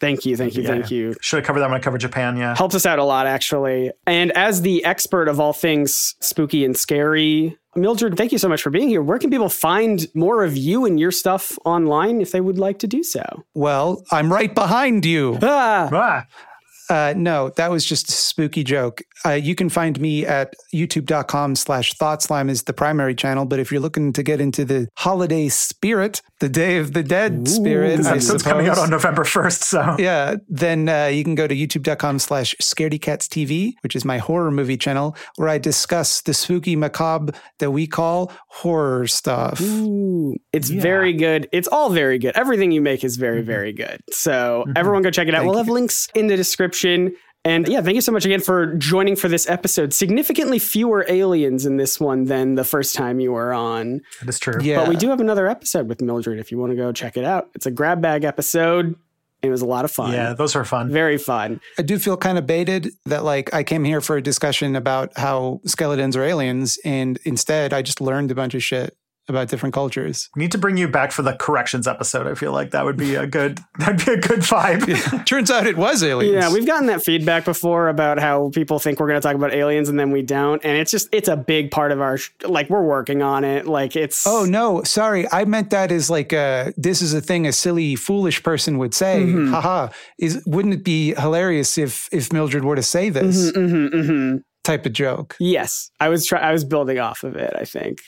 Thank you. Thank you. Yeah. Thank you. Should have covered that when I covered Japan. Yeah. helps us out a lot actually and as the expert of all things spooky and scary mildred thank you so much for being here where can people find more of you and your stuff online if they would like to do so well, I'm right behind you. ah, Ah, Uh, no, that was just a spooky joke. Uh, you can find me at youtube.com slash thoughtslime is the primary channel. But if you're looking to get into the holiday spirit, the Day of the Dead spirit, this I episode's coming out on November 1st. So yeah, then uh, you can go to youtube.com slash scaredycats TV, which is my horror movie channel, where I discuss the spooky macabre that we call horror stuff. Ooh, it's Yeah. very good it's all very good everything you make is very very good so everyone go check it out Thank we'll have links in the description and yeah, thank you so much again for joining for this episode. Significantly fewer aliens in this one than the first time you were on. that is true. Yeah. But we do have another episode with Mildred if you want to go check it out. It's a grab bag episode. It was a lot of fun. Yeah, those are fun. Very fun. I do feel kind of baited that like I came here for a discussion about how skeletons are aliens, and instead I just learned a bunch of shit about different cultures. We need to bring you back for the corrections episode. I feel like that would be a good [LAUGHS] that'd be a good vibe. [LAUGHS] Turns out it was aliens. Yeah, we've gotten that feedback before about how people think we're going to talk about aliens and then we don't. And it's just, it's a big part of our, sh- like, we're working on it. Like, it's. Oh no, sorry. I meant that as like uh this is a thing a silly, foolish person would say. Mhm. Haha. Is wouldn't it be hilarious if if Mildred were to say this Mhm, mhm, mhm. type of joke? Yes. I was try- I was building off of it, I think.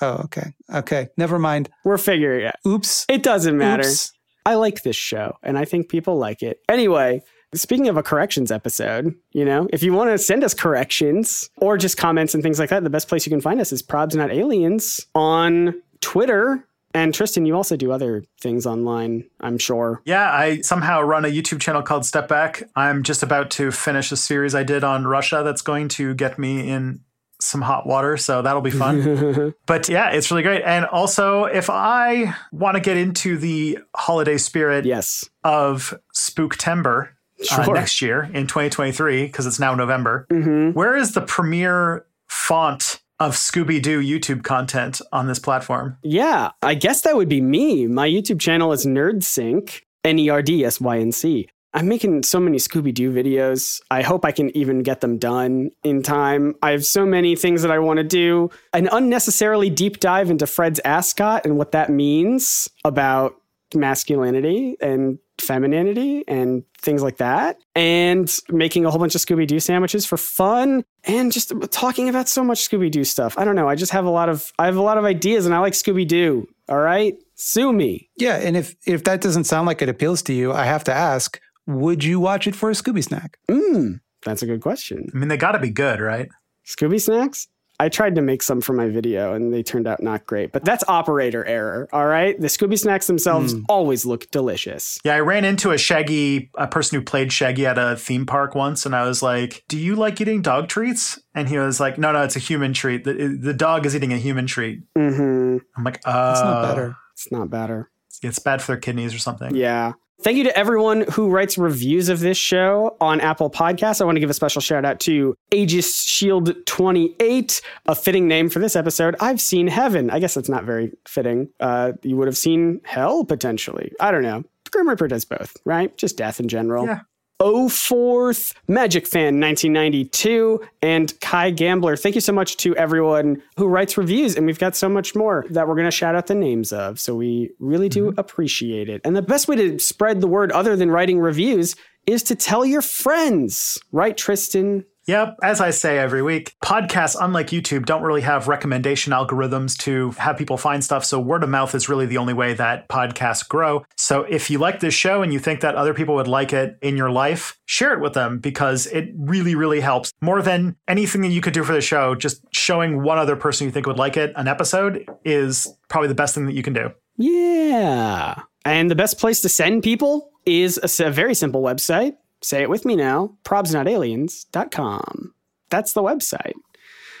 Oh, okay. Okay. Never mind. We're figuring it. Oops. It doesn't matter. Oops. I like this show and I think people like it. Anyway, speaking of a corrections episode, you know, if you want to send us corrections or just comments and things like that, the best place you can find us is Probs Not Aliens on Twitter. And Tristan, you also do other things online, I'm sure. Yeah, I somehow run a YouTube channel called Step Back. I'm just about to finish a series I did on Russia that's going to get me in some hot water, so that'll be fun. [LAUGHS] but yeah, it's really great. And also, if I want to get into the holiday spirit yes. of Spooktember uh, next year in 2023, because it's now November, hmm where is the premier font of Scooby Doo YouTube content on this platform? Yeah, I guess that would be me. My YouTube channel is NerdSync, N E R D S Y N C. I'm making so many Scooby Doo videos. I hope I can even get them done in time. I have so many things that I want to do. An unnecessarily deep dive into Fred's ascot and what that means about masculinity and femininity and things like that. And making a whole bunch of Scooby Doo sandwiches for fun and just talking about so much Scooby Doo stuff. I don't know. I just have a lot of I have a lot of ideas and I like Scooby Doo. All right? Sue me. Yeah, and if if that doesn't sound like it appeals to you, I have to ask, would you watch it for a Scooby snack? Mm. That's a good question. I mean, they got to be good, right? Scooby snacks? I tried to make some for my video and they turned out not great, but that's operator error. All right. The Scooby snacks themselves always look delicious. Yeah, I ran into a Shaggy, a person who played Shaggy at a theme park once, and I was like, "Do you like eating dog treats?" And he was like, "No, no, it's a human treat. The, the dog is eating a human treat." Mm-hmm. I'm like, "Uh, It's not better. It's not better. It's bad for their kidneys or something." Yeah. Thank you to everyone who writes reviews of this show on Apple Podcasts. I want to give a special shout out to Aegis Shield 28, a fitting name for this episode. I've seen heaven. I guess that's not very fitting. Uh, you would have seen hell potentially. I don't know. Grim Reaper does both, right? Just death in general. Yeah. Oh Fourth, Magic Fan 1992, and Kai Gambler. Thank you so much to everyone who writes reviews, and we've got so much more that we're going to shout out the names of. So we really do mm-hmm. appreciate it. And the best way to spread the word, other than writing reviews, is to tell your friends, right, Tristan? Yep. As I say every week, podcasts, unlike YouTube, don't really have recommendation algorithms to have people find stuff. So word of mouth is really the only way that podcasts grow. So if you like this show and you think that other people would like it in your life, share it with them because it really, really helps. More than anything that you could do for the show, just showing one other person you think would like it an episode is probably the best thing that you can do. Yeah. And the best place to send people is a very simple website. Say it with me now probsnotaliens.com. That's the website.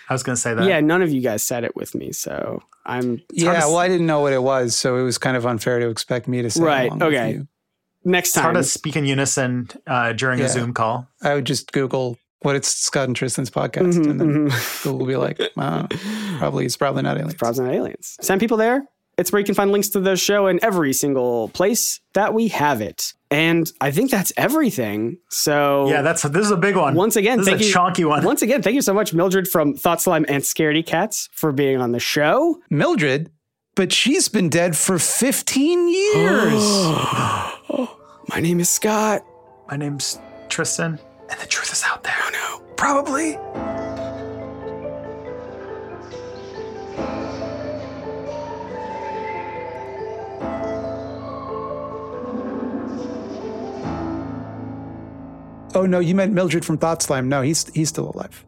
I was going to say that. Yeah, none of you guys said it with me, so I'm Yeah, well, I didn't know what it was, so it was kind of unfair to expect me to say. Right, along with okay. you. next It's hard to speak in unison uh, during Yeah. a Zoom call. I would just Google what it's Scott and Tristan's podcast, Mhm, and then mhm. Google will be like, uh, [LAUGHS] probably it's probably not aliens. Probs Not Aliens. Send people there. It's where you can find links to the show in every single place that we have it. And I think that's everything. So Yeah, that's this is a big one. once again, this thank is a you. chonky one. Once again, thank you so much, Mildred from Thought Slime and Scaredy Cats, for being on the show. Mildred, but she's been dead for 15 years. [GASPS] My name is Scott. My name's Tristan, and the truth is out there. Oh no. Probably. Oh no, you meant Mildred from Thought Slime. No, he's he's still alive.